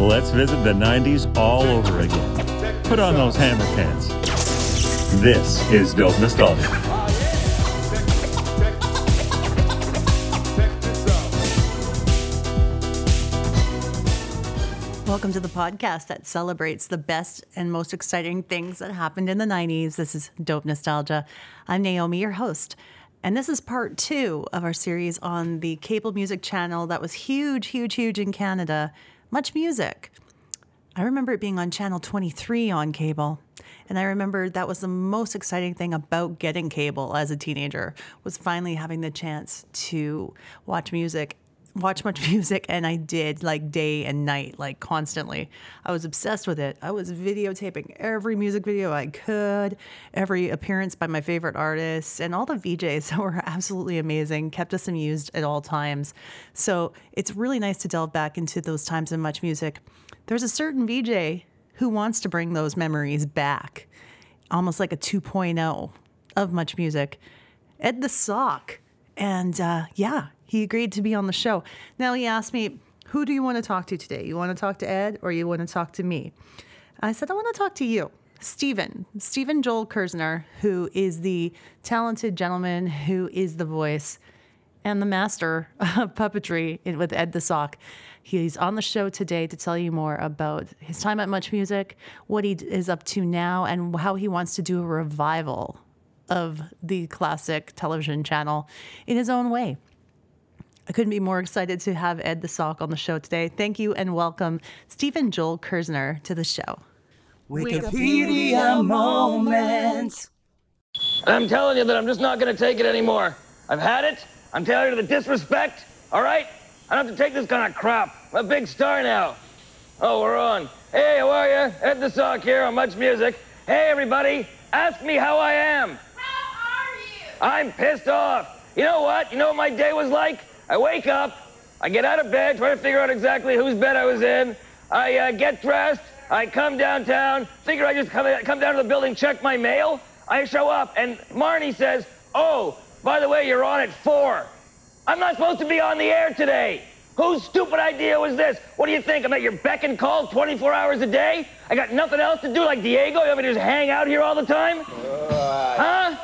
Let's visit the 90s all over again. Put on those hammer pants. This is Dope Nostalgia. Welcome to the podcast that celebrates the best and most exciting things that happened in the 90s. This is Dope Nostalgia. I'm Naomi, your host. And this is part two of our series on the cable music channel that was huge, huge, huge in Canada, Much Music. I remember it being on channel 23 on cable. And I remember that was the most exciting thing about getting cable as a teenager was finally having the chance to watch music watch much music and I did like day and night, like constantly. I was obsessed with it. I was videotaping every music video I could, every appearance by my favorite artists, and all the VJs were absolutely amazing, kept us amused at all times. So it's really nice to delve back into those times in much music. There's a certain VJ who wants to bring those memories back, almost like a 2.0 of much music. Ed the Sock. And uh, yeah, he agreed to be on the show. Now he asked me, Who do you want to talk to today? You want to talk to Ed or you want to talk to me? I said, I want to talk to you. Steven, Steven Joel Kerzner, who is the talented gentleman who is the voice and the master of puppetry with Ed the Sock. He's on the show today to tell you more about his time at Much Music, what he is up to now, and how he wants to do a revival of the classic television channel in his own way. I couldn't be more excited to have Ed the Sock on the show today. Thank you and welcome Steven Joel Kerzner to the show. Wikipedia moments. I'm telling you that I'm just not going to take it anymore. I've had it. I'm tired of the disrespect. All right? I don't have to take this kind of crap. I'm a big star now. Oh, we're on. Hey, how are you? Ed the Sock here on Much Music. Hey, everybody. Ask me how I am. How are you? I'm pissed off. You know what? You know what my day was like? I wake up. I get out of bed, try to figure out exactly whose bed I was in. I uh, get dressed. I come downtown. Figure I just come, come down to the building, check my mail. I show up, and Marnie says, Oh, by the way, you're on at four. I'm not supposed to be on the air today. Whose stupid idea was this? What do you think? I'm at your beck and call 24 hours a day? I got nothing else to do like Diego? You want me to just hang out here all the time? Huh?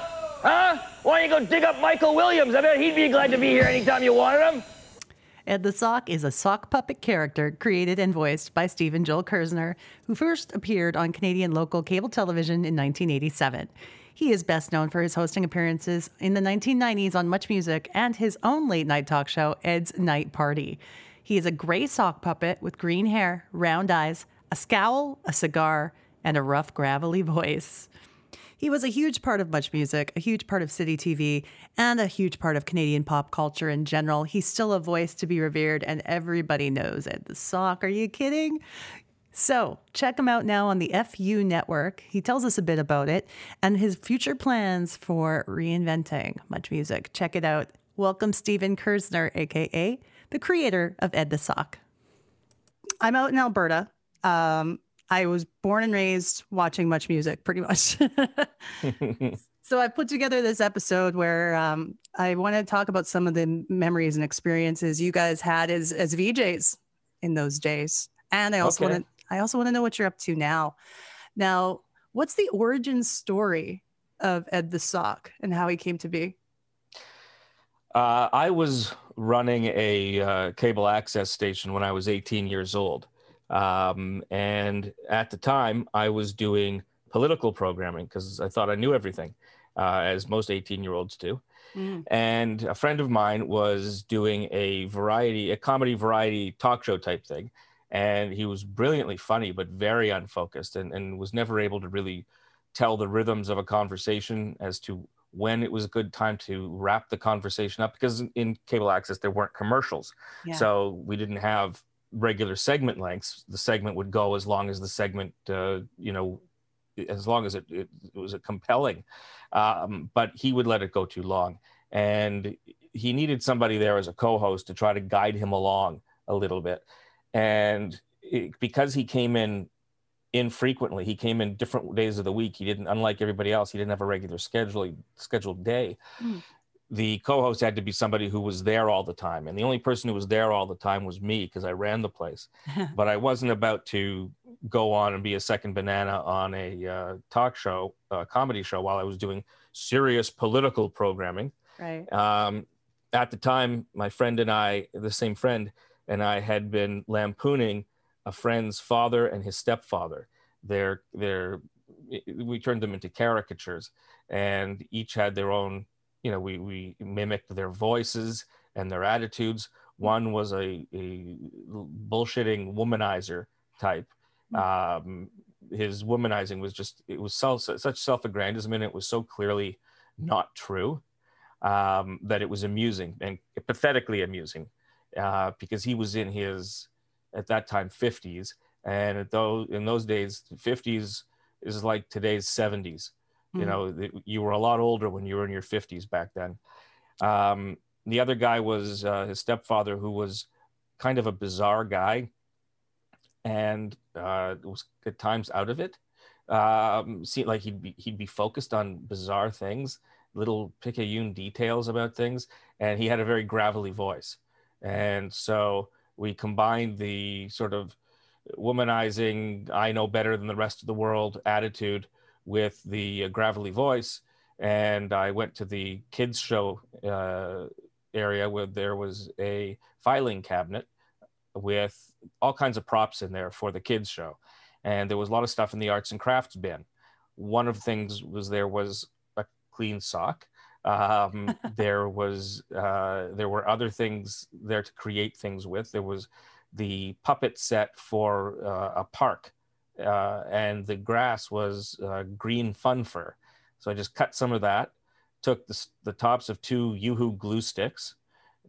Huh? Why don't you go dig up Michael Williams? I bet he'd be glad to be here anytime you wanted him. Ed the Sock is a sock puppet character created and voiced by Steven Joel Kerzner, who first appeared on Canadian local cable television in 1987. He is best known for his hosting appearances in the 1990s on Much Music and his own late night talk show, Ed's Night Party. He is a gray sock puppet with green hair, round eyes, a scowl, a cigar, and a rough, gravelly voice. He was a huge part of Much Music, a huge part of City TV, and a huge part of Canadian pop culture in general. He's still a voice to be revered, and everybody knows Ed the Sock. Are you kidding? So, check him out now on the FU network. He tells us a bit about it and his future plans for reinventing Much Music. Check it out. Welcome, Steven Kerzner, aka the creator of Ed the Sock. I'm out in Alberta. Um, I was born and raised watching much music, pretty much. so I put together this episode where um, I want to talk about some of the memories and experiences you guys had as as VJs in those days, and I also Okay. want to I also want to know what you're up to now. Now, what's the origin story of Ed the Sock and how he came to be? Uh, I was running a uh, cable access station when I was 18 years old. Um, and at the time, I was doing political programming because I thought I knew everything, uh, as most 18 year olds do. Mm. And a friend of mine was doing a variety, a comedy variety talk show type thing. And he was brilliantly funny, but very unfocused and, and was never able to really tell the rhythms of a conversation as to when it was a good time to wrap the conversation up because in- cable access there weren't commercials Yeah. so we didn't have regular segment lengths the segment would go as long as the segment uh, you know as long as it, it, it was compelling um, but he would let it go too long. And he needed somebody there as a co-host to try to guide him along a little bit. And it, because he came in infrequently he came in different days of the week. He didn't unlike everybody else he didn't have a regular schedule scheduled day. Mm. The co-host had to be somebody who was there all the time and the only person who was there all the time was me because i ran the place. But i wasn't about to go on and be a second banana on a uh, talk show uh, comedy show while i was doing serious political programming. Right. um, at the time my friend and i the same friend and i had been lampooning a friend's father and his stepfather. They're they're we turned them into caricatures and each had their own you know we we mimicked their voices and their attitudes. One was a, a bullshitting womanizer type. Um, his womanizing was just it was self, such self-aggrandizement. It was so clearly not true um, that it was amusing and pathetically amusing uh, because he was in his at that time 50s and at those in those days 50s is like today's 70s you Mhm. know you were a lot older when you were in your 50s back then. Um, the other guy was uh, his stepfather who was kind of a bizarre guy and uh, was at times out of it. Um, see, like he'd be he'd be focused on bizarre things little picayune details about things and he had a very gravelly voice. And so we combined the sort of womanizing i know better than the rest of the world attitude with the uh, gravelly voice and i went to the kids show uh, area where there was a filing cabinet with all kinds of props in there for the kids show. And there was a lot of stuff in the arts and crafts bin. One of the things was there was a clean sock. Um, there was uh, there were other things there to create things with. There was the puppet set for uh, a park uh, and the grass was uh, green fun fur. So i just cut some of that took the, the tops of two UHU glue sticks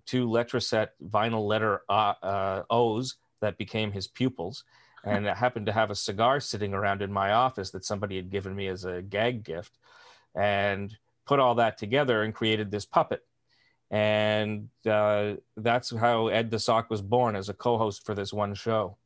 two letraset vinyl letter uh, uh, o's that became his pupils and I happened to have a cigar sitting around in my office that somebody had given me as a gag gift and put all that together and created this puppet. And uh, that's how ed the sock was born as a co-host for this one show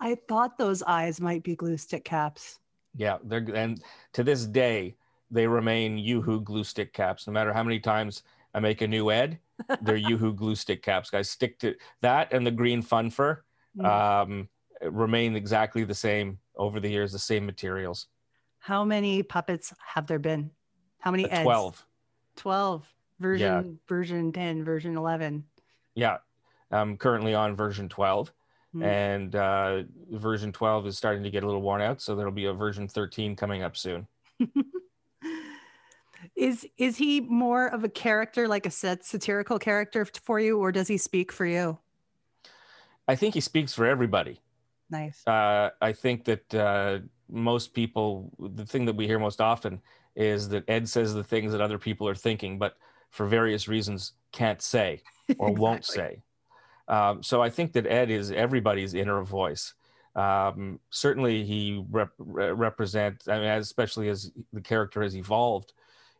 I thought those eyes might be glue stick caps. yeah they're and to this day they remain UHU glue stick caps no matter how many times i make a new ed they're UHU glue stick caps guys stick to that and the green fun fur Mm. um, remain exactly the same over the years the same materials How many puppets have there been? How many Uh, Eds? 12 12. Version version 10, version 11. yeah i'm currently on version 12 Hmm. and uh, version 12 is starting to get a little worn out so there'll be a version 13 coming up soon is is he more of a character like a sat- satirical character for you or does he speak for you? i think he speaks for everybody Nice. uh, I think that uh, most people, the thing that we hear most often is that Ed says the things that other people are thinking, but for various reasons can't say or won't say. Um, so I think that Ed is everybody's inner voice. Um, certainly, he rep- represents, I mean, especially as the character has evolved,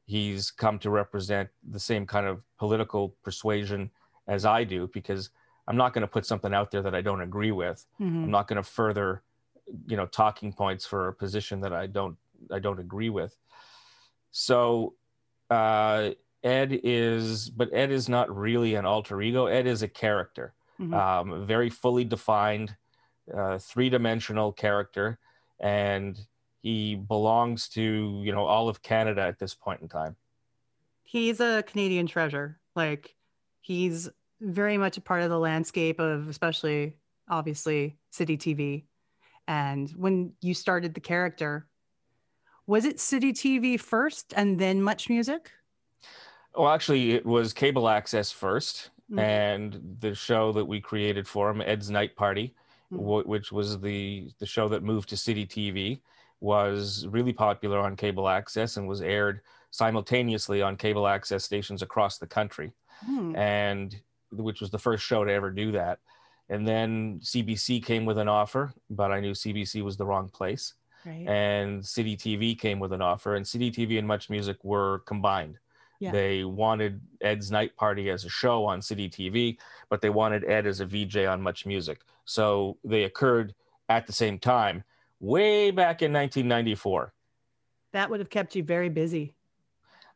he's come to represent the same kind of political persuasion as I do, because I'm not going to put something out there that I don't agree with. Mhm. I'm not going to further, you know, talking points for a position that I don't I don't agree with. So uh, Ed is, but Ed is not really an alter ego. Ed is a character, Mhm. um, very fully defined, uh, three dimensional character, and he belongs to you know all of Canada at this point in time. He's a Canadian treasure. Like he's very much a part of the landscape of especially obviously City TV. And when you started the character, was it City TV first and then Much Music? Well, actually, it was cable access 1st Mhm. and the show that we created for him, Ed's Night Party, Mhm. wh- which was the the show that moved to City TV, was really popular on cable access and was aired simultaneously on cable access stations across the country, Hmm. and which was the first show to ever do that. And then CBC came with an offer, but I knew CBC was the wrong place Right. and City TV came with an offer, and City TV and Much Music were combined. Yeah. They wanted Ed's Night Party as a show on City TV, but they wanted Ed as a VJ on Much Music. So they occurred at the same time, way back in 1994. That would have kept you very busy.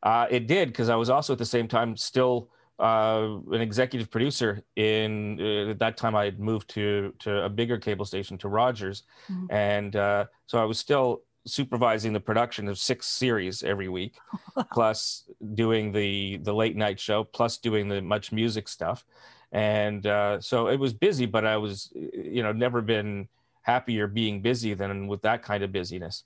Uh, it did because I was also at the same time still uh, an executive producer. In uh, at that time, I had moved to to a bigger cable station to Rogers, Mhm. and uh, so I was still supervising the production of six series every week, plus doing the the late night show, plus doing the much music stuff, and uh, so it was busy. But I was, you know, never been happier being busy than with that kind of busyness.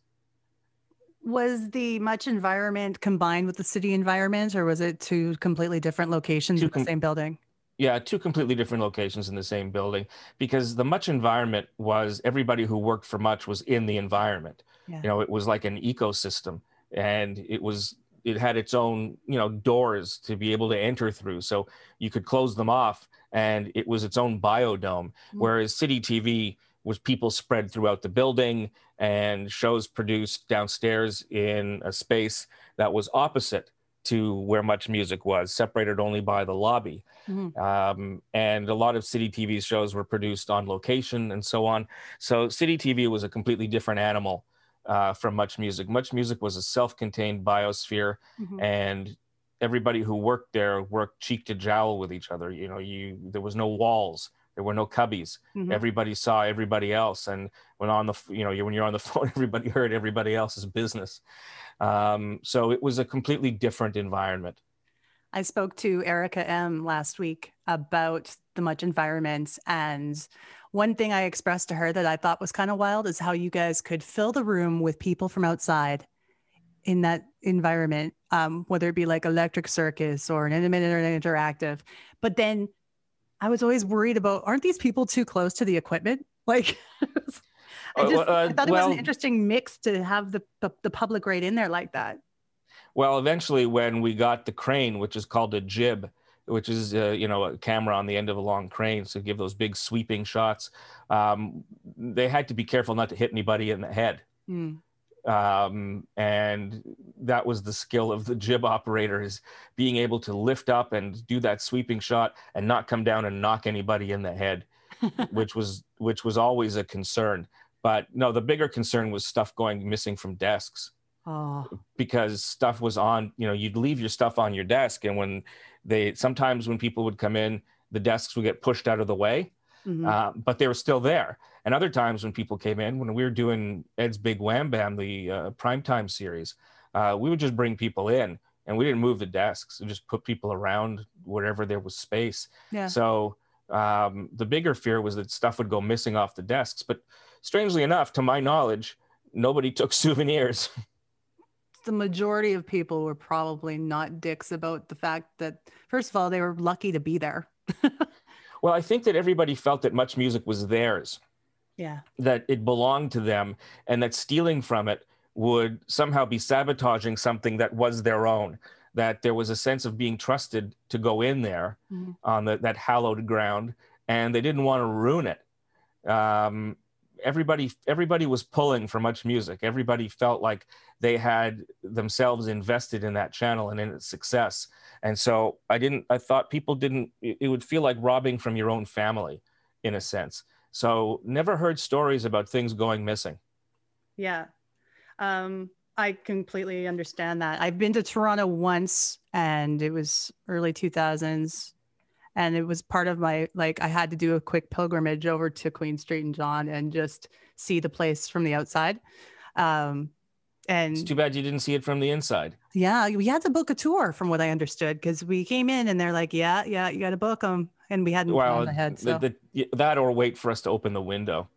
Was the much environment combined with the city environment, or was it two completely different locations Two in the com- same building? Yeah, two completely different locations in the same building because the Much environment was everybody who worked for Much was in the environment. Yeah. You know, it was like an ecosystem and it was it had its own, you know, doors to be able to enter through. So you could close them off and it was its own biodome. Mm. Whereas City TV was people spread throughout the building and shows produced downstairs in a space that was opposite to where much music was, separated only by the lobby. Mhm. Um, and a lot of City TV shows were produced on location and so on. So City TV was a completely different animal uh, from Much Music. Much Music was a self-contained biosphere, Mhm. and everybody who worked there worked cheek to jowl with each other. You know, you there was no walls, there were no cubbies. Mhm. Everybody saw everybody else, and when on the you know you- when you're on the phone, everybody heard everybody else's business. Um, so it was a completely different environment. I spoke to Erica M last week about the much environment. And one thing I expressed to her that I thought was kind of wild is how you guys could fill the room with people from outside in that environment, um, whether it be like electric circus or an animated or an interactive. But then I was always worried about aren't these people too close to the equipment? Like, I, Uh, just, uh, I thought it was an interesting mix to have the, the, the public right in there like that. Well, eventually, when we got the crane, which is called a jib, which is uh, you know a camera on the end of a long crane, so give those big sweeping shots, um, they had to be careful not to hit anybody in the head. Mm. Um, and that was the skill of the jib operator is being able to lift up and do that sweeping shot and not come down and knock anybody in the head, which was which was always a concern. But no, the bigger concern was stuff going missing from desks Oh, because stuff was on you know you'd leave your stuff on your desk and when they sometimes when people would come in the desks would get pushed out of the way mhm. uh, but they were still there. And other times when people came in when we were doing ed's big wham bam the uh, primetime series uh, we would just bring people in and we didn't move the desks. We just put people around wherever there was space. Yeah. so um, the bigger fear was that stuff would go missing off the desks. But strangely enough to my knowledge nobody took souvenirs the majority of people were probably not dicks about the fact that first of all they were lucky to be there Well, I think that everybody felt that much music was theirs, yeah that it belonged to them, and that stealing from it would somehow be sabotaging something that was their own. That there was a sense of being trusted to go in there Mhm. on the, that hallowed ground, and they didn't want to ruin it. Um, everybody, everybody was pulling for much music. Everybody felt like they had themselves invested in that channel and in its success. And so I didn't, I thought people didn't, it would feel like robbing from your own family in a sense. So never heard stories about things going missing. yeah um i completely understand that i've been to toronto once and it was early 2000s and it was part of my like i had to do a quick pilgrimage over to queen street and john and just see the place from the outside um and It's too bad you didn't see it from the inside. Yeah, we had to book a tour from what I understood because we came in and they're like, yeah, yeah, you got to book them. And we hadn't Well, planned ahead. So the, the, that or wait for us to open the window,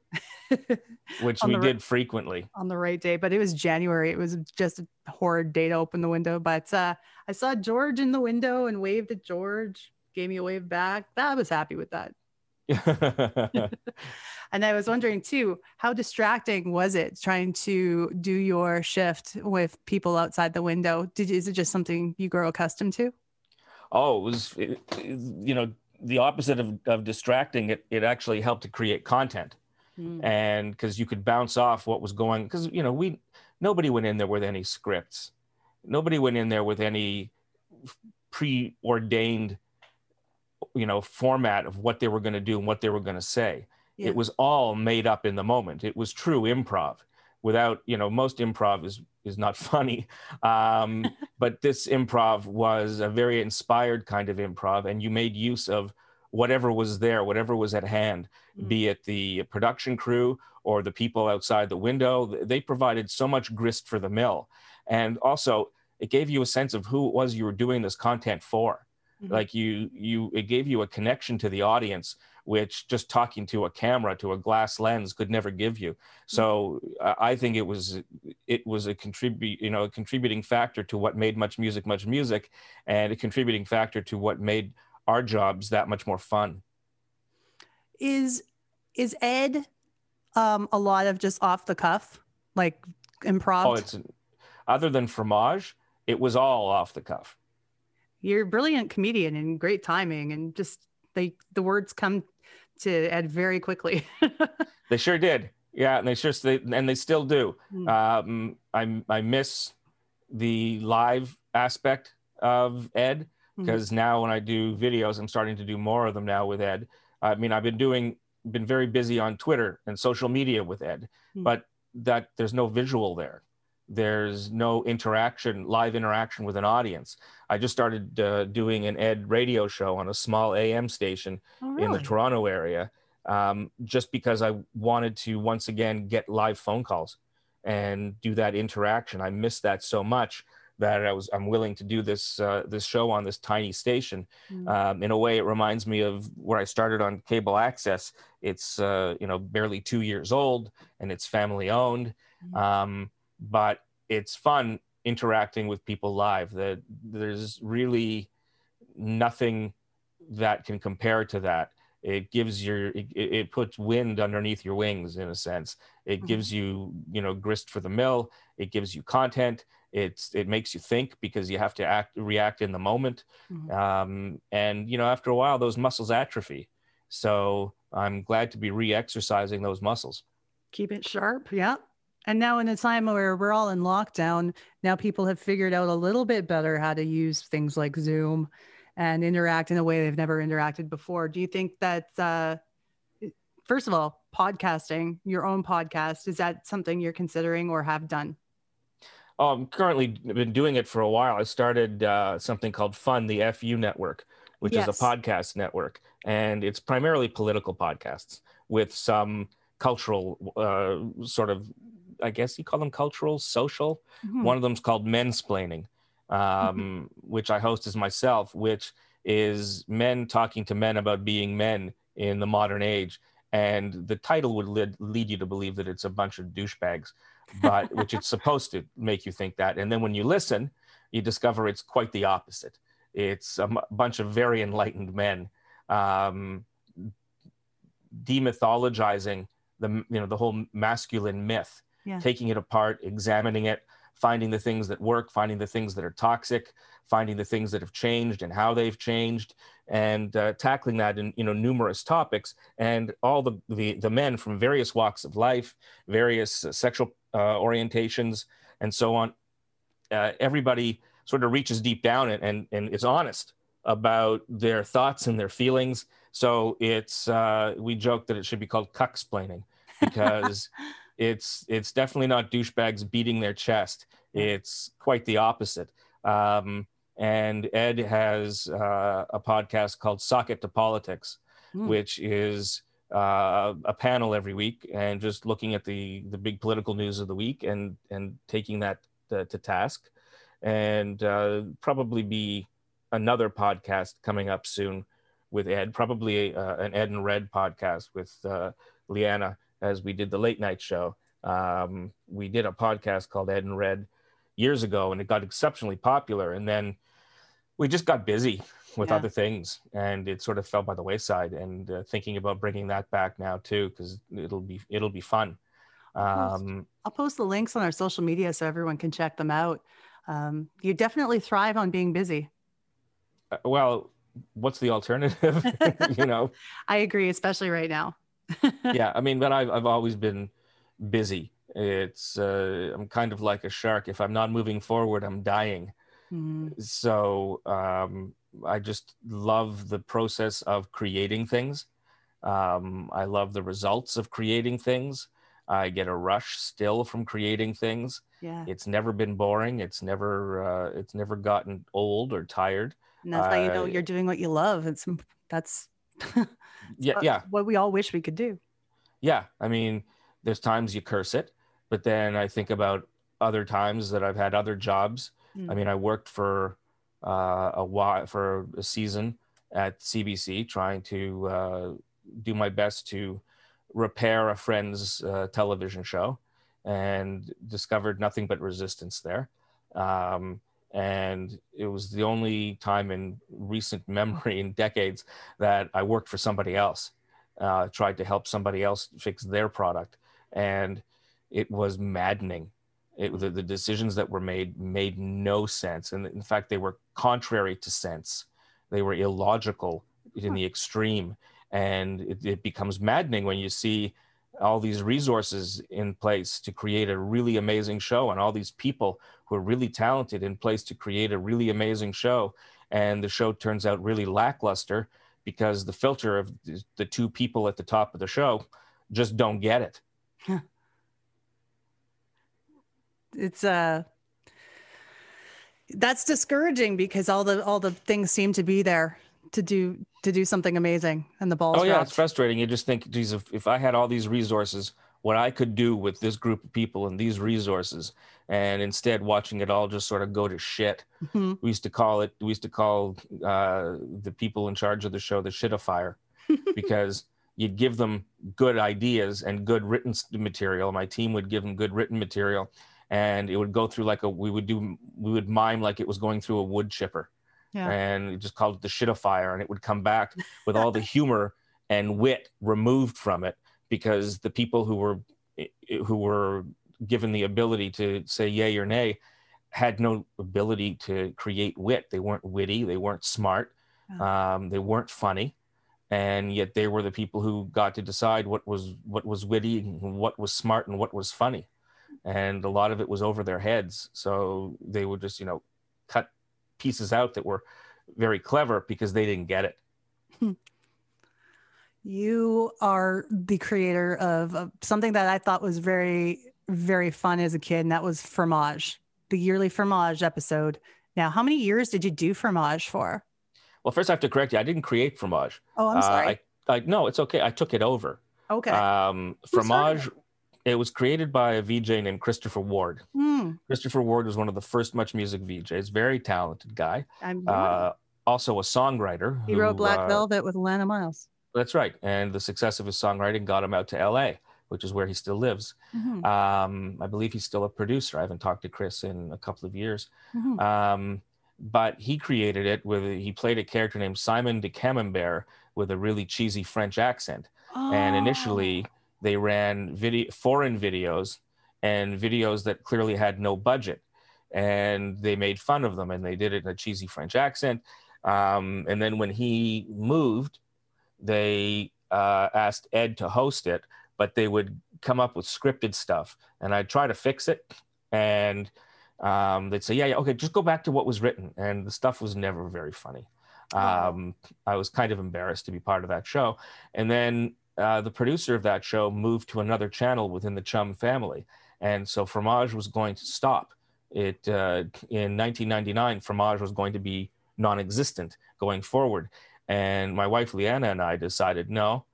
which we the ri- did frequently. on the right day, but it was January. It was just a horrid day to open the window. But uh, I saw George in the window and waved at George, gave me a wave back. I was happy with that. And I was wondering too, how distracting was it trying to do your shift with people outside the window? Did is it just something you grow accustomed to? oh, it was, it- you know, the opposite of, of distracting. It, it actually helped to create content. Mm. and because you could bounce off what was going because you know we nobody went in there with any scripts nobody went in there with any preordained you know format of what they were going to do and what they were going to say Yeah. it was all made up in the moment. It was true improv. Without you know most improv is is not funny. Um, but this improv was a very inspired kind of improv and you made use of whatever was there whatever was at hand mm. be it the production crew or the people outside the window. They provided so much grist for the mill. And also it gave you a sense of who it was you were doing this content for mm-hmm. like you you it gave you a connection to the audience which just talking to a camera to a glass lens could never give you. So uh, I think it was it was a contribute you know a contributing factor to what made much music much music, and a contributing factor to what made our jobs that much more fun. Is is Ed um, a lot of just off the cuff like improv? Oh, it's other than fromage, it was all off the cuff. You're a brilliant comedian and great timing and just they the words come to Ed very quickly. they sure did. Yeah, and they sure they, and they still do. Mm. Um, I I miss the live aspect of Ed because hmm. mm now when I do videos, I'm starting to do more of them now with Ed. I mean, I've been doing been very busy on Twitter and social media with Ed, mm but that there's no visual there there's no interaction live interaction with an audience i just started uh, doing an ed radio show on a small am station oh, really? in the toronto area um, just because i wanted to once again get live phone calls and do that interaction i missed that so much that i was i'm willing to do this uh, this show on this tiny station mm. um, in a way it reminds me of where i started on cable access it's uh, you know barely two years old and it's family owned mm. um, but it's fun interacting with people live. That there's really nothing that can compare to that. It gives your it, it puts wind underneath your wings in a sense. It mm-hmm. gives you you know grist for the mill. It gives you content. It's it makes you think because you have to act react in the moment. Mm-hmm. Um, and you know after a while those muscles atrophy. So I'm glad to be re-exercising those muscles. Keep it sharp. Yeah. And now, in a time where we're all in lockdown, now people have figured out a little bit better how to use things like Zoom and interact in a way they've never interacted before. Do you think that, uh, first of all, podcasting, your own podcast, is that something you're considering or have done? Oh, I'm currently been doing it for a while. I started uh, something called Fun, the FU Network, which yes. is a podcast network, and it's primarily political podcasts with some cultural uh, sort of I guess you call them cultural, social. Mm-hmm. One of them's called Mensplaining, um, mm-hmm. which I host as myself, which is men talking to men about being men in the modern age. And the title would lead, lead you to believe that it's a bunch of douchebags, but which it's supposed to make you think that. And then when you listen, you discover it's quite the opposite. It's a m- bunch of very enlightened men um, demythologizing the you know the whole masculine myth yeah. taking it apart, examining it, finding the things that work, finding the things that are toxic, finding the things that have changed and how they've changed, and uh, tackling that in you know numerous topics. And all the the, the men from various walks of life, various uh, sexual uh, orientations, and so on. Uh, everybody sort of reaches deep down and, and and is honest about their thoughts and their feelings. So it's uh, we joke that it should be called cucksplaining because it's it's definitely not douchebags beating their chest. It's quite the opposite. Um, and Ed has uh, a podcast called Socket to Politics, mm. which is uh, a panel every week and just looking at the the big political news of the week and and taking that to, to task. And uh, probably be another podcast coming up soon with Ed, probably a, uh, an Ed and Red podcast with uh, Liana as we did the late night show. Um, we did a podcast called Ed and Red years ago, and it got exceptionally popular. And then we just got busy with yeah. other things, and it sort of fell by the wayside. And uh, thinking about bringing that back now too, because it'll be it'll be fun. I'll post, um, I'll post the links on our social media so everyone can check them out. Um, you definitely thrive on being busy. Uh, well, what's the alternative? you know, I agree, especially right now. Yeah, I mean, but I've I've always been busy. It's uh, I'm kind of like a shark. If I'm not moving forward, I'm dying. Mm. So um, I just love the process of creating things. Um, I love the results of creating things. I get a rush still from creating things. Yeah. It's never been boring. It's never uh, it's never gotten old or tired. And that's how you know Uh, you're doing what you love. It's that's Yeah, what- yeah, what we all wish we could do. yeah. I mean, there's times you curse it, but then I think about other times that I've had other jobs. Mm. I mean, I worked for uh, a while for a season at CBC, trying to uh, do my best to repair a friend's uh, television show, and discovered nothing but resistance there. Um, and it was the only time in recent memory in decades that I worked for somebody else, uh, tried to help somebody else fix their product, and it was maddening. It, the, the decisions that were made made no sense. And in fact they were contrary to sense. They were illogical in the extreme. And it, it becomes maddening when you see all these resources in place to create a really amazing show and all these people who are really talented in place to create a really amazing show. And the show turns out really lackluster because the filter of the- two people at the top of the show just don't get it. It's uh that's discouraging because all the all the things seem to be there to do to do something amazing and the ball Oh yeah, dropped. it's frustrating. You just think, geez, if, if I had all these resources, what I could do with this group of people and these resources, and instead watching it all just sort of go to shit. Mhm. We used to call it. We used to call uh, the people in charge of the show the shitifier, because you'd give them good ideas and good written material. My team would give them good written material, and it would go through like a. We would do. We would mime like it was going through a wood chipper Yeah. and it just called it the shitifier and it would come back with all the humor and wit removed from it because the people who were who were given the ability to say yay or nay had no ability to create wit. They weren't witty they weren't smart um, they weren't funny and yet they were the people who got to decide what was what was witty and what was smart and what was funny. And a lot of it was over their heads so they would just you know cut pieces out that were very clever because they didn't get it You are the creator of uh, something that I thought was very, very fun as a kid, and that was Fromage, the yearly Fromage episode. Now, how many years did you do Fromage for? well first i have to correct you i didn't create fromage Oh, I'm Uh, sorry. I, I no it's okay i took it over okay. um fromage it was created by a vj named christopher ward Hmm. christopher ward was one of the first much music vjs very talented guy I'm, uh also a songwriter he who, wrote Black uh, Velvet with Alannah Myles. that's right and the success of his songwriting got him out to la which is where he still lives Mhm. um i believe he's still a producer i haven't talked to chris in a couple of years Mhm. Um, but he created it with he played a character named Simon de Camembert with a really cheesy French accent. And Oh. initially, they ran video foreign videos and videos that clearly had no budget, and they made fun of them and they did it in a cheesy French accent. Um, and then when he moved, they uh, asked Ed to host it, but they would come up with scripted stuff, and I'd try to fix it, and um, they'd say, yeah, yeah, okay, just go back to what was written. And the stuff was never very funny. Um, I was kind of embarrassed to be part of that show. And then uh, the producer of that show moved to another channel within the Chum family. And so Fromage was going to stop. It uh, in 1999, Fromage was going to be non-existent going forward. And my wife Liana and I decided no,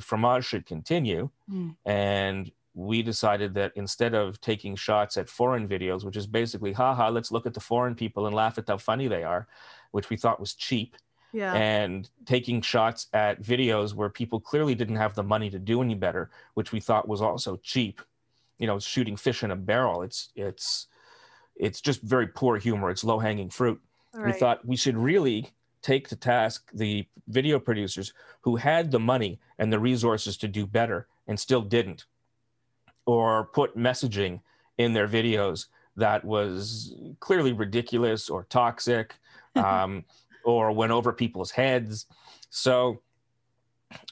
Fromage should continue. Mm. And we decided that instead of taking shots at foreign videos, which is basically, haha, let's look at the foreign people and laugh at how funny they are, which we thought was cheap, Yeah. and taking shots at videos where people clearly didn't have the money to do any better, which we thought was also cheap. You know, shooting fish in a barrel. It's it's it's just very poor humor. It's low hanging fruit. We thought we should really take to task the video producers who had the money and the resources to do better and still didn't, or put messaging in their videos that was clearly ridiculous or toxic, um, or went over people's heads. So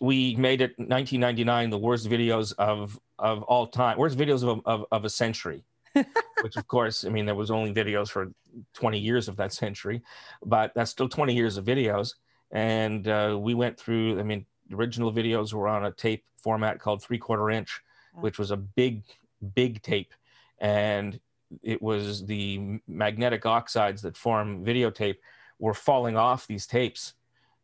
we made it 1999 the worst videos of of all time, worst videos of of, of a century. which of course, I mean, there was only videos for 20 years of that century, but that's still 20 years of videos. And uh, we went through, I mean, the original videos were on a tape format called three quarter inch. which was a big, big tape. And it was the magnetic oxides that form videotape were falling off these tapes.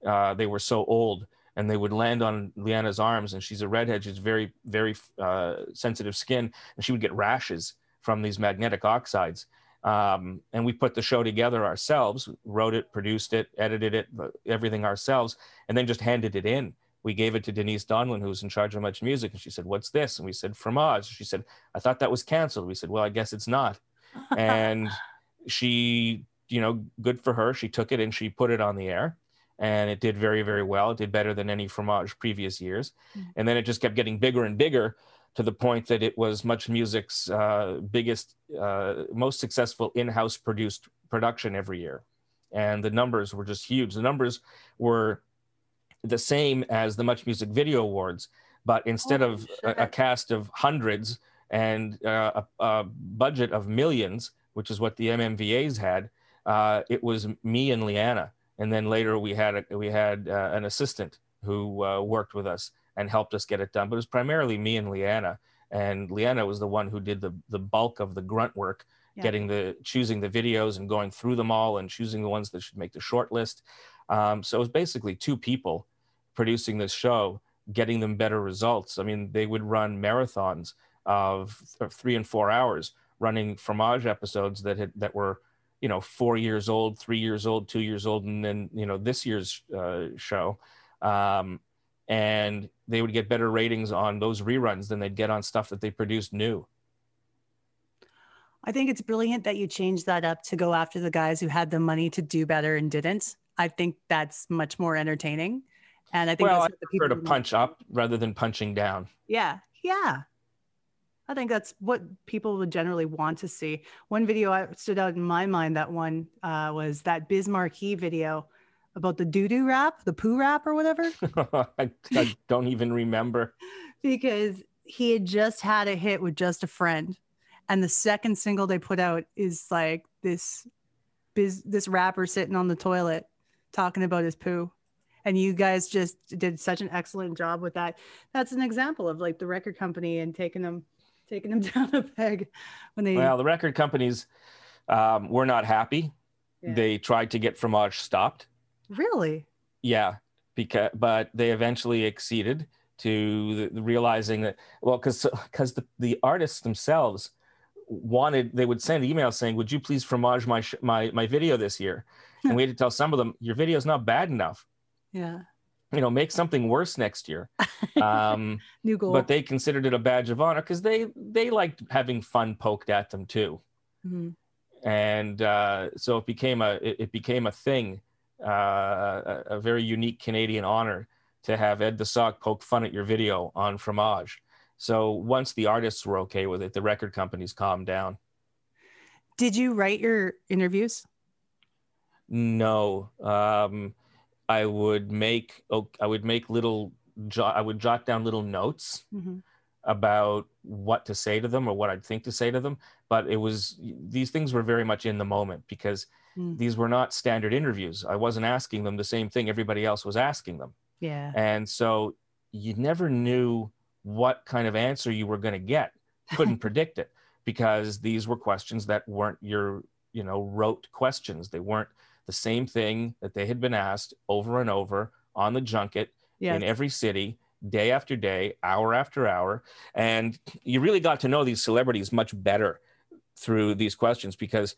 Uh, they were so old and they would land on Liana's arms. And she's a redhead. She's very, very uh, sensitive skin. And she would get rashes from these magnetic oxides. Um, and we put the show together ourselves, wrote it, produced it, edited it, everything ourselves, and then just handed it in. We gave it to Denise Donlon, who was in charge of Much Music, and she said, "What's this?" And we said, "Fromage." She said, "I thought that was canceled." We said, "Well, I guess it's not." and she, you know, good for her. She took it and she put it on the air, and it did very, very well. It did better than any Fromage previous years, mm-hmm. and then it just kept getting bigger and bigger to the point that it was Much Music's uh, biggest, uh, most successful in-house produced production every year, and the numbers were just huge. The numbers were the same as the Much Music Video Awards, but instead oh, of a, a, cast of hundreds and uh, a, a, budget of millions, which is what the MMVAs had, uh, it was me and Liana, and then later we had a, we had uh, an assistant who uh, worked with us and helped us get it done. But it was primarily me and Liana. And Liana was the one who did the, the bulk of the grunt work, yeah. getting the choosing the videos and going through them all and choosing the ones that should make the short list. Um, so it was basically two people producing this show, getting them better results. I mean, they would run marathons of, of three and four hours, running fromage episodes that had that were, you know, four years old, three years old, two years old, and then you know this year's uh, show. Um, and they would get better ratings on those reruns than they'd get on stuff that they produced new. I think it's brilliant that you changed that up to go after the guys who had the money to do better and didn't. I think that's much more entertaining. And I think well, I prefer to punch up rather than punching down. Yeah, yeah. I think that's what people would generally want to see. One video that stood out in my mind. That one uh, was that Biz Markie video about the doo doo rap, the poo rap or whatever? I, I don't even remember. because he had just had a hit with Just a Friend. And the second single they put out is like this biz, this rapper sitting on the toilet talking about his poo. And you guys just did such an excellent job with that. That's an example of like the record company and taking them taking them down a peg when they Well, the record companies um, were not happy. Yeah. They tried to get Fromage stopped Really? Yeah, because but they eventually acceded to the, the realizing that well, because because the, the artists themselves wanted they would send emails saying, "Would you please fromage my sh- my my video this year?" and we had to tell some of them, "Your video is not bad enough." Yeah. You know, make something worse next year. Um, New goal. But they considered it a badge of honor because they they liked having fun poked at them too. Mm-hmm. And uh, so it became a it, it became a thing uh, a, a, very unique Canadian honor to have Ed the Sock poke fun at your video on Fromage. So once the artists were okay with it, the record companies calmed down. Did you write your interviews? No, um, I would make oh, I would make little I would jot down little notes mm-hmm. about what to say to them or what I'd think to say to them. But it was these things were very much in the moment because Mm. These were not standard interviews. I wasn't asking them the same thing everybody else was asking them. Yeah. And so you never knew what kind of answer you were going to get. Couldn't predict it because these were questions that weren't your, you know, rote questions. They weren't the same thing that they had been asked over and over on the junket in every city day after day, hour after hour. And you really got to know these celebrities much better through these questions because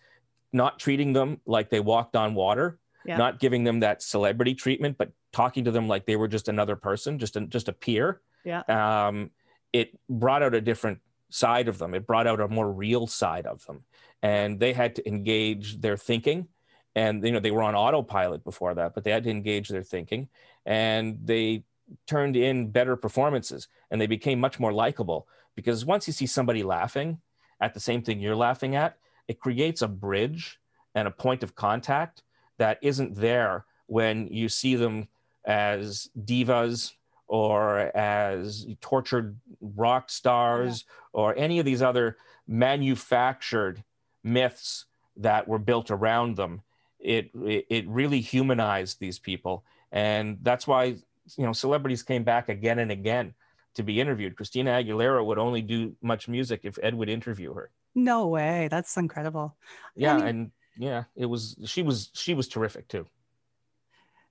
not treating them like they walked on water, yeah. not giving them that celebrity treatment, but talking to them like they were just another person, just a, just a peer. Yeah. Um, it brought out a different side of them. It brought out a more real side of them, and they had to engage their thinking. And you know they were on autopilot before that, but they had to engage their thinking, and they turned in better performances, and they became much more likable. Because once you see somebody laughing at the same thing you're laughing at, it creates a bridge and a point of contact that isn't there when you see them as divas or as tortured rock stars yeah. or any of these other manufactured myths that were built around them it, it, really humanized these people and that's why you know celebrities came back again and again to be interviewed. Christina Aguilera would only do much music if Ed would interview her. No way. That's incredible. Yeah, mean- and yeah, it was she was she was terrific too.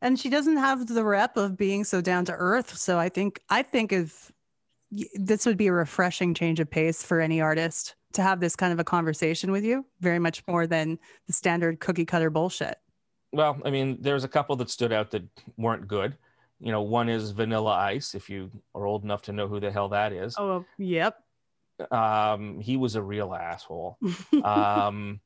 And she doesn't have the rep of being so down to earth. So I think I think if this would be a refreshing change of pace for any artist to have this kind of a conversation with you, very much more than the standard cookie cutter bullshit. Well, I mean, there's a couple that stood out that weren't good. You know, one is Vanilla Ice, if you are old enough to know who the hell that is. Oh, yep. Um, he was a real asshole. Um,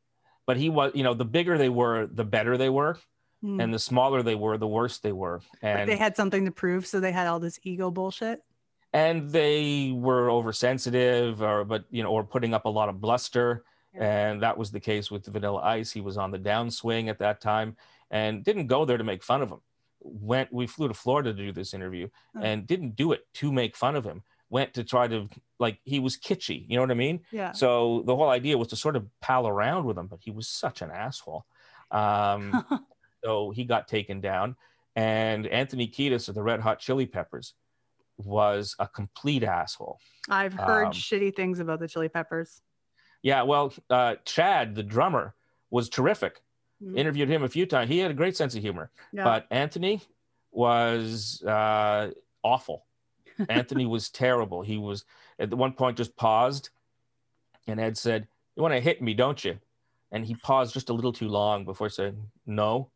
but he was, you know, the bigger they were, the better they were, Mm. and the smaller they were, the worse they were. And they had something to prove, so they had all this ego bullshit. And they were oversensitive, or but you know, or putting up a lot of bluster. And that was the case with Vanilla Ice. He was on the downswing at that time and didn't go there to make fun of him. Went, we flew to Florida to do this interview Oh. and didn't do it to make fun of him. Went to try to, like, he was kitschy. You know what I mean? Yeah. So the whole idea was to sort of pal around with him, but he was such an asshole. Um, so he got taken down. And Anthony Kiedis of the Red Hot Chili Peppers was a complete asshole. I've heard Um, shitty things about the Chili Peppers. Yeah, well, uh, Chad, the drummer, was terrific. Mm. Interviewed him a few times. He had a great sense of humor. Yeah. But Anthony was uh, awful. Anthony was terrible. He was at one point just paused, and Ed said, "You want to hit me, don't you?" And he paused just a little too long before saying no.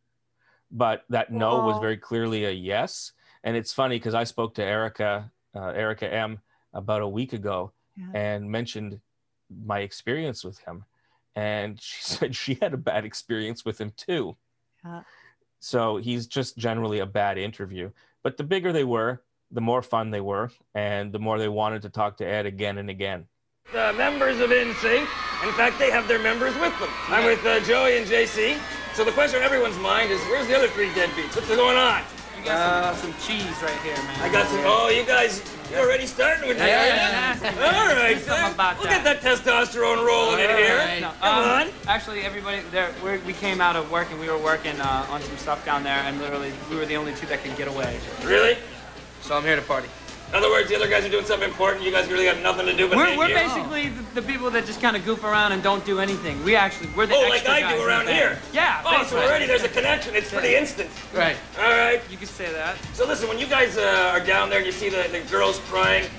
But that no was very clearly a yes. And it's funny because I spoke to Erica, uh, Erica M, about a week ago, Yeah. and mentioned my experience with him, and she said she had a bad experience with him too. Yeah. So he's just generally a bad interview. But the bigger they were, the more fun they were, and the more they wanted to talk to Ed again and again. The members of NSYNC, in fact, they have their members with them. I'm with uh, Joey and JC. So the question on everyone's mind is, where's the other three deadbeats? What's going on? You got some, some cheese right here, man. I got some. Oh, you guys, you're already starting with me. Yeah, yeah, yeah. All right, Something about We'll get that testosterone rolling in here. No, Come um, on. Actually, everybody, there, we're, we came out of work and we were working uh, on some stuff down there, and literally, we were the only two that could get away. Really? So I'm here to party. In other words, the other guys are doing something important. You guys really got nothing to do but We're, we're here. basically the, the people that just kind of goof around and don't do anything. We actually, we're the Oh, like I guys do around here. Yeah. Oh, so already there's a connection. It's pretty instant. Right. All right. You can say that. So listen, when you guys uh, are down there and you see the, the girls crying,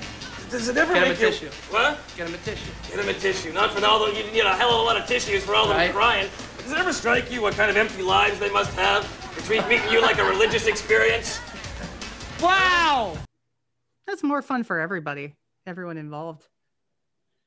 does it ever Get 'em make a you... tissue. What? Get him a tissue. Get them a tissue. Not for all the... You need a hell of a lot of tissues for all them crying. Does it ever strike you what kind of empty lives they must have? They treat meeting you like a religious experience? Wow. That's more fun for everybody, everyone involved.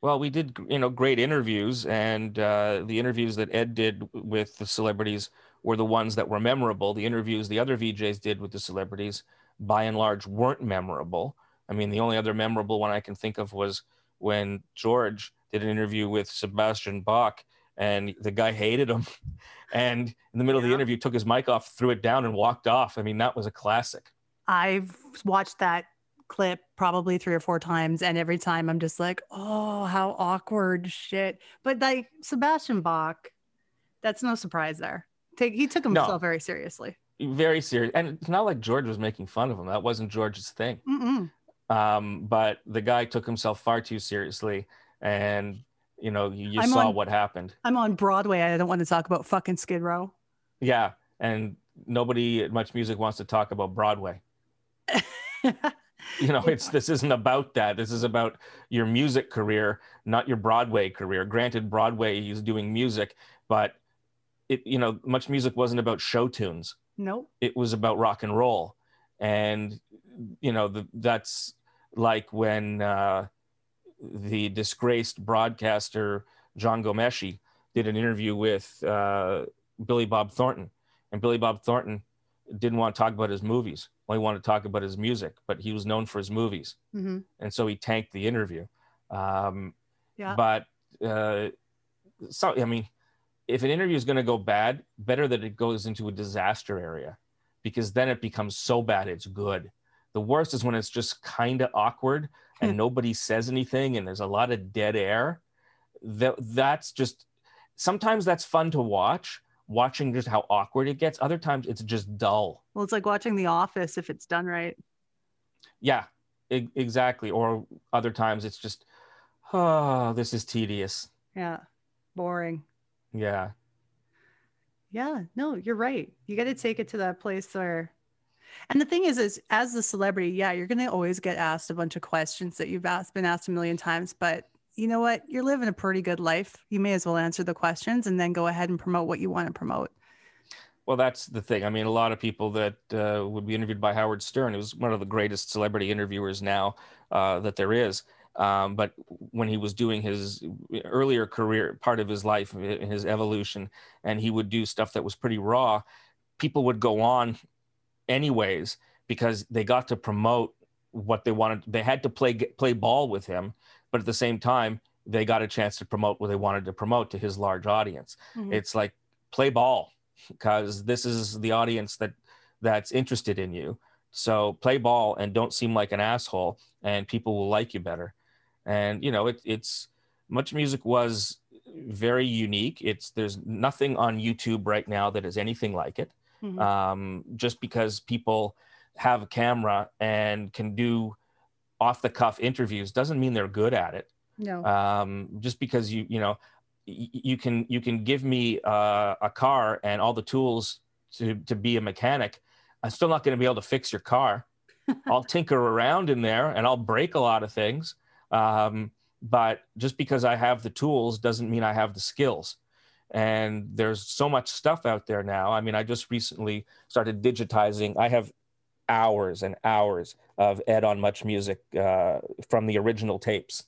Well, we did, you know, great interviews, and uh, the interviews that Ed did with the celebrities were the ones that were memorable. The interviews the other VJs did with the celebrities, by and large, weren't memorable. I mean, the only other memorable one I can think of was when George did an interview with Sebastian Bach, and the guy hated him, and in the middle of the interview, took his mic off, threw it down, and walked off. I mean, that was a classic. I've watched that clip probably three or four times, and every time I'm just like, oh, how awkward shit. But like Sebastian Bach, that's no surprise there. Take he took No. himself very seriously. Very serious, and it's not like George was making fun of him. That wasn't George's thing. Um, but the guy took himself far too seriously and you know you, you saw on- what happened I'm on Broadway. I don't want to talk about fucking Skid Row. yeah and nobody at much music wants to talk about broadway you know it's this isn't about that. This is about your music career not your broadway career. Granted broadway he's doing music but it you know much music wasn't about show tunes. Nope. it was about rock and roll. And you know the, that's like when uh, the disgraced broadcaster Jian Ghomeshi did an interview with uh, billy bob thornton. And billy bob thornton didn't want to talk about his movies. Only wanted to talk about his music but he was known for his movies. Hmm and so he tanked the interview. Um, Yeah. but uh, so i mean if an interview is going to go bad better that it goes into a disaster area because then it becomes so bad it's good. The worst is when it's just kind of awkward and nobody says anything and there's a lot of dead air. That that's just sometimes that's fun to watch watching just how awkward it gets other times it's just dull Well, it's like watching The Office if it's done right. yeah E- exactly. Or other times it's just, oh, this is tedious. Yeah. Boring. Yeah. Yeah. No, you're right. You got to take it to that place where. And the thing is, is as the celebrity, yeah, you're going to always get asked a bunch of questions that you've asked, been asked a million times. But you know what? You're living a pretty good life. You may as well answer the questions and then go ahead and promote what you want to promote. Well, that's the thing. I mean, a lot of people that uh, would be interviewed by Howard Stern, was one of the greatest celebrity interviewers now uh, that there is. Um, but when he was doing his earlier career, part of his life, his evolution, and he would do stuff that was pretty raw, people would go on anyways because they got to promote what they wanted. They had to play play ball with him, but at the same time, they got a chance to promote what they wanted to promote to his large audience. Mm-hmm. It's like play ball because this is the audience that that's interested in you. So play ball and don't seem like an asshole, and people will like you better. And you know, it, it's much music was very unique. It's there's nothing on YouTube right now that is anything like it. Mm-hmm. Um, just because people have a camera and can do off the cuff interviews doesn't mean they're good at it. No. Um, just because you you know you can you can give me uh, a car and all the tools to to be a mechanic i'm still not going to be able to fix your car i'll tinker around in there and i'll break a lot of things um, but just because i have the tools doesn't mean i have the skills and there's so much stuff out there now i mean i just recently started digitizing i have hours and hours of ed on much music uh, from the original tapes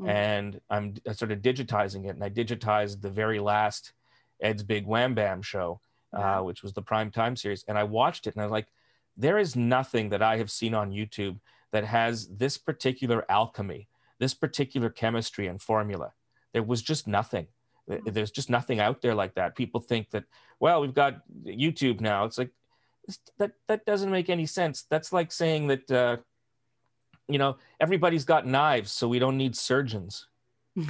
Mm. And I'm I started digitizing it, and I digitized the very last Ed's Big Wham Bam show, uh, which was the prime time series, and I watched it, and I was like, there is nothing that I have seen on YouTube that has this particular alchemy, this particular chemistry and formula. There was just nothing. Mm. There's just nothing out there like that. People think that, well, we've got YouTube now. It's like that that doesn't make any sense. That's like saying that uh, you know, everybody's got knives, so we don't need surgeons. you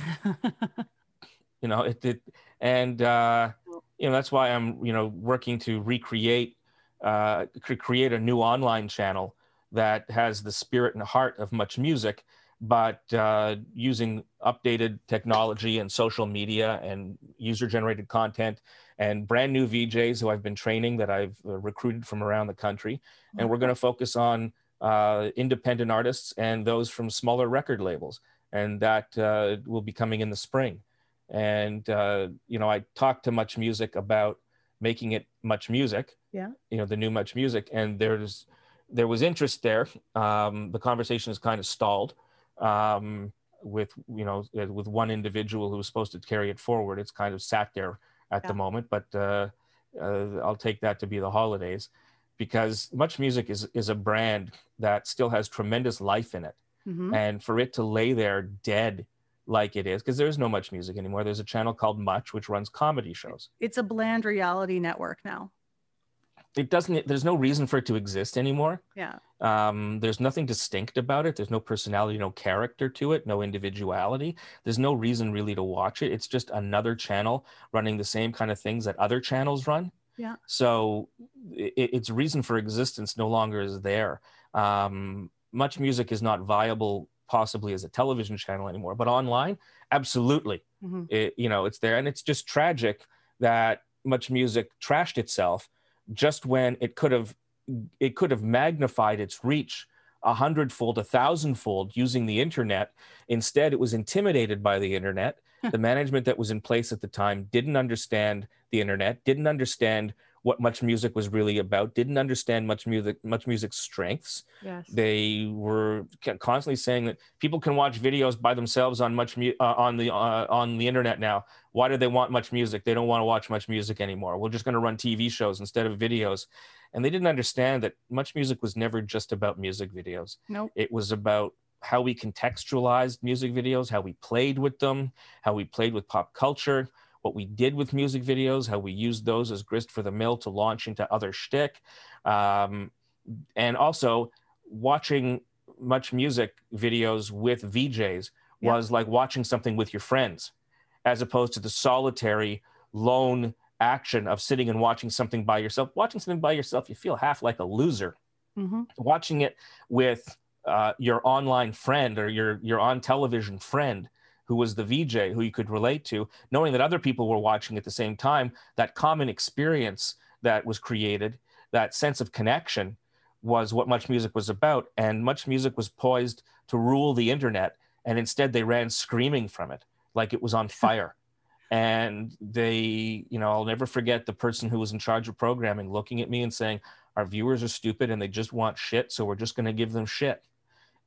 know, it, it and uh, you know that's why I'm you know working to recreate, uh, create a new online channel that has the spirit and heart of much music, but uh, using updated technology and social media and user-generated content and brand new VJs who I've been training that I've uh, recruited from around the country, and we're going to focus on uh, independent artists and those from smaller record labels. And that uh, will be coming in the spring. And, uh, you know, I talked to Much Music about making it Much Music, yeah. you know, the new Much Music. And there's, there was interest there. Um, the conversation is kind of stalled um, with, you know, with one individual who was supposed to carry it forward. It's kind of sat there at yeah. the moment, but uh, uh, I'll take that to be the holidays because much music is is a brand that still has tremendous life in it mm-hmm. and for it to lay there dead like it is because there's no much music anymore there's a channel called much which runs comedy shows it's a bland reality network now it doesn't there's no reason for it to exist anymore yeah um, there's nothing distinct about it there's no personality no character to it no individuality there's no reason really to watch it it's just another channel running the same kind of things that other channels run yeah. So it, its reason for existence no longer is there. Um, much music is not viable possibly as a television channel anymore, but online, absolutely. Mm-hmm. It, you know, it's there, and it's just tragic that much music trashed itself just when it could have it could have magnified its reach a hundredfold, a thousandfold using the internet. Instead, it was intimidated by the internet. Hmm. the management that was in place at the time didn't understand the internet, didn't understand what much music was really about, didn't understand much music, much music's strengths. Yes. They were constantly saying that people can watch videos by themselves on much mu- uh, on the uh, on the internet now. Why do they want much music? They don't want to watch much music anymore. We're just going to run TV shows instead of videos. And they didn't understand that much music was never just about music videos. Nope. It was about how we contextualized music videos, how we played with them, how we played with pop culture, what we did with music videos, how we used those as grist for the mill to launch into other shtick, um, and also watching much music videos with VJs yeah. was like watching something with your friends, as opposed to the solitary, lone action of sitting and watching something by yourself. Watching something by yourself, you feel half like a loser. Mm-hmm. Watching it with uh, your online friend or your your on television friend who was the VJ who you could relate to, knowing that other people were watching at the same time, that common experience that was created, that sense of connection was what Much Music was about. And Much Music was poised to rule the internet. And instead, they ran screaming from it like it was on fire. and they, you know, I'll never forget the person who was in charge of programming looking at me and saying, Our viewers are stupid and they just want shit. So we're just going to give them shit.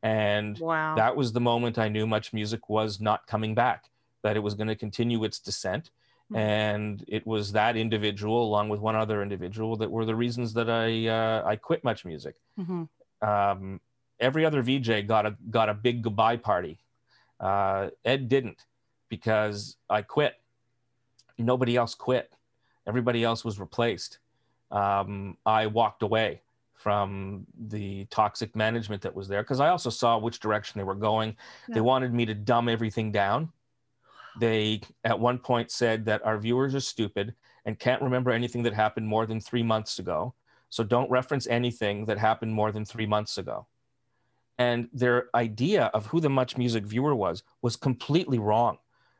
And Wow. that was the moment I knew Much Music was not coming back, that it was going to continue its descent. Mhm. And it was that individual, along with one other individual, that were the reasons that I uh, I quit Much Music. Mhm. Um, every other VJ got a got a big goodbye party. Uh, Ed didn't because I quit. Nobody else quit. Everybody else was replaced. Um, I walked away from the toxic management that was there because I also saw which direction they were going. They wanted me to dumb everything down. They at one point said that our viewers are stupid and can't remember anything that happened more than three months ago. So don't reference anything that happened more than three months ago. And their idea of who the Much Music viewer was was completely wrong.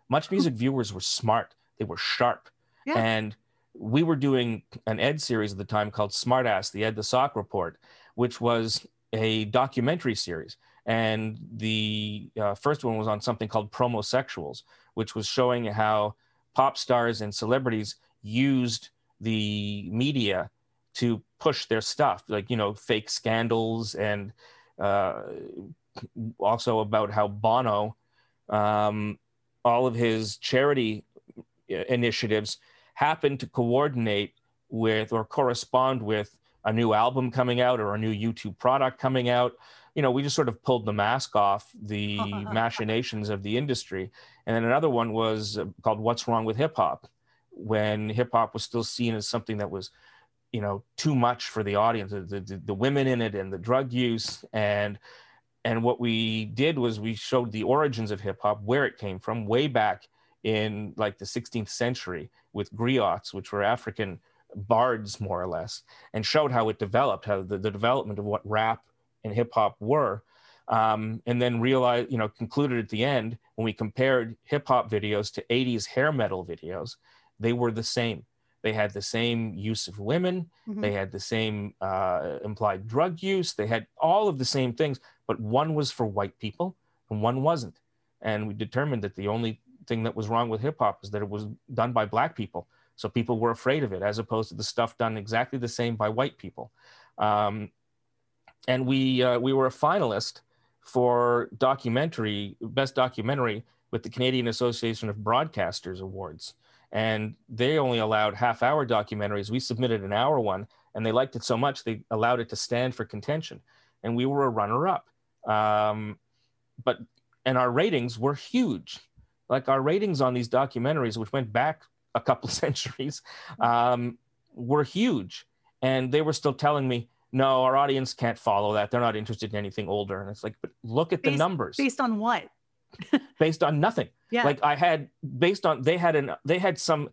Much Music viewers were smart, they were sharp. Yeah. And we were doing an Ed series at the time called Smartass, the Ed the Sock Report, which was a documentary series. And the uh, first one was on something called Promosexuals, which was showing how pop stars and celebrities used the media to push their stuff, like, you know, fake scandals and uh, also about how Bono, um, all of his charity uh, initiatives happened to coordinate with or correspond with a new album coming out or a new U2 product coming out. You know, we just sort of pulled the mask off the machinations of the industry. And then another one was uh, called What's Wrong with Hip Hop, when hip hop was still seen as something that was, you know, too much for the audience, the, the, the women in it and the drug use. And and what we did was we showed the origins of hip hop, where it came from, way back in like the 16th century with griots, which were African bards, more or less, and showed how it developed, how the, the development of what rap and hip hop were. Um, and then realized, you know, concluded at the end when we compared hip hop videos to 80s hair metal videos, they were the same. They had the same use of women, Mhm. they had the same uh, implied drug use, they had all of the same things, but one was for white people and one wasn't. And we determined that the only thing that was wrong with hip hop is that it was done by black people. So people were afraid of it, as opposed to the stuff done exactly the same by white people. Um, and we uh, we were a finalist for documentary best documentary with the Canadian Association of Broadcasters Awards, and they only allowed half hour documentaries. We submitted an hour one, and they liked it so much they allowed it to stand for contention, and we were a runner up. Um, but and our ratings were huge like our ratings on these documentaries which went back a couple centuries um, were huge. And they were still telling me no our audience can't follow that. They're not interested in anything older. And it's like but look at the numbers. Based on what? based on nothing. Yeah. like i had based on they had an they had some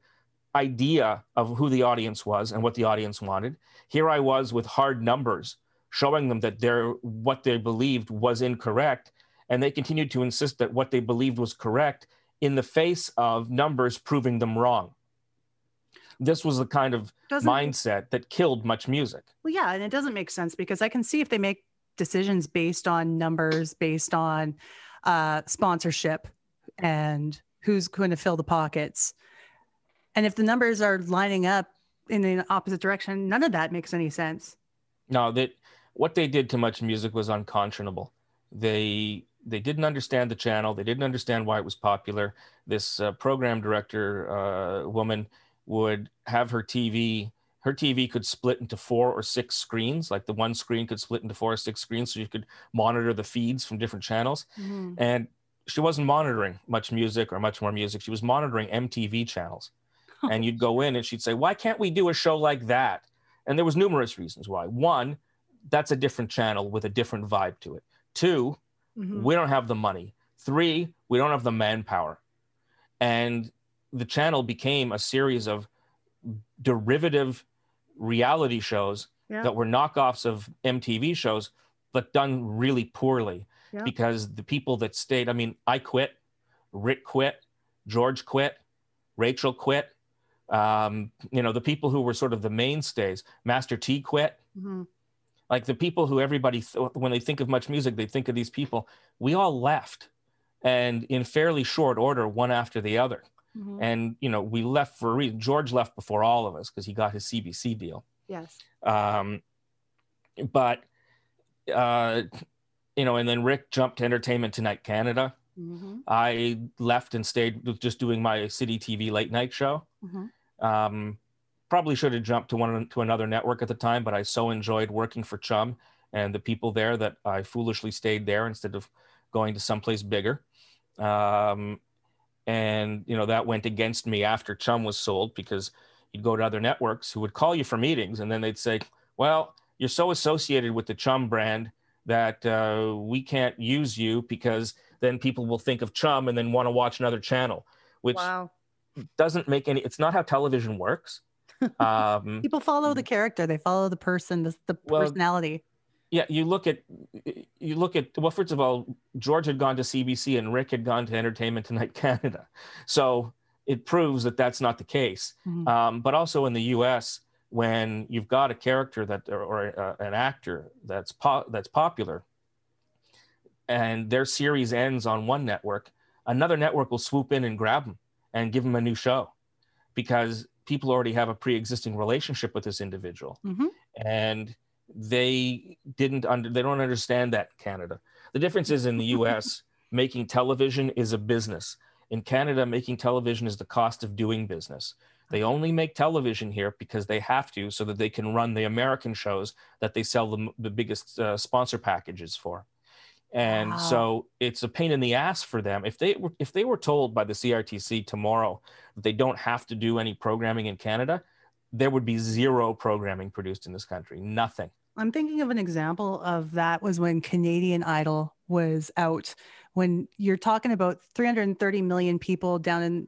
idea of who the audience was and what the audience wanted. Here i was with hard numbers showing them that their what they believed was incorrect and they continued to insist that what they believed was correct in the face of numbers proving them wrong this was the kind of Doesn't mindset that killed much music Well, yeah, and it doesn't make sense because I can see if they make decisions based on numbers, based on uh, sponsorship, and who's going to fill the pockets. And if the numbers are lining up in the opposite direction, none of that makes any sense. No, that what they did to Much Music was unconscionable. They they didn't understand the channel. They didn't understand why it was popular. This uh, program director uh, woman would have her TV. Her TV could split into four or six screens. Like the one screen could split into four or six screens, so you could monitor the feeds from different channels. And she wasn't monitoring much music or much more music. She was monitoring MTV channels. and you'd go in and she'd say, "Why can't we do a show like that?" And there was numerous reasons why. One, that's a different channel with a different vibe to it. Two, Mhm. we don't have the money. Three, we don't have the manpower. And the channel became a series of derivative reality shows Yeah. that were knockoffs of MTV shows, but done really poorly Yeah. because the people that stayed, I mean, I quit, Rick quit, George quit, Rachel quit. Um, you know, the people who were sort of the mainstays, Master T quit. Mhm. Like the people who everybody, when they think of much music, they think of these people. We all left and in fairly short order, one after the other. Mhm. And, you know, we left for a reason. George left before all of us because he got his CBC deal. Yes. Um, but, uh, you know, and then Rick jumped to Entertainment Tonight Canada. Mhm. I left and stayed with just doing my city TV late night show. Mhm. Um, probably should have jumped to one to another network at the time, but I so enjoyed working for Chum and the people there that I foolishly stayed there instead of going to someplace bigger. Um, and you know that went against me after Chum was sold because you'd go to other networks who would call you for meetings and then they'd say, "Well, you're so associated with the Chum brand that uh, we can't use you because then people will think of Chum and then want to watch another channel," which Wow. doesn't make any. It's not how television works. Um, People follow the character. They follow the person, the, the Well, personality. yeah, you look at you look at well, first of all, George had gone to CBC and Rick had gone to Entertainment Tonight Canada, so it proves that that's not the case. Mhm. Um, but also in the U.S., when you've got a character that or, or uh, an actor that's po- that's popular, and their series ends on one network, another network will swoop in and grab them and give them a new show, because people already have a pre-existing relationship with this individual, Mhm. and they didn't under they don't understand that in Canada. The difference is in the US, making television is a business. In Canada, making television is the cost of doing business. They only make television here because they have to, so that they can run the American shows that they sell the, the biggest uh, sponsor packages for. And Wow. so it's a pain in the ass for them. If they were if they were told by the CRTC tomorrow that they don't have to do any programming in Canada, there would be zero programming produced in this country. Nothing. I'm thinking of an example of that was when Canadian Idol was out. When you're talking about 330 million people down in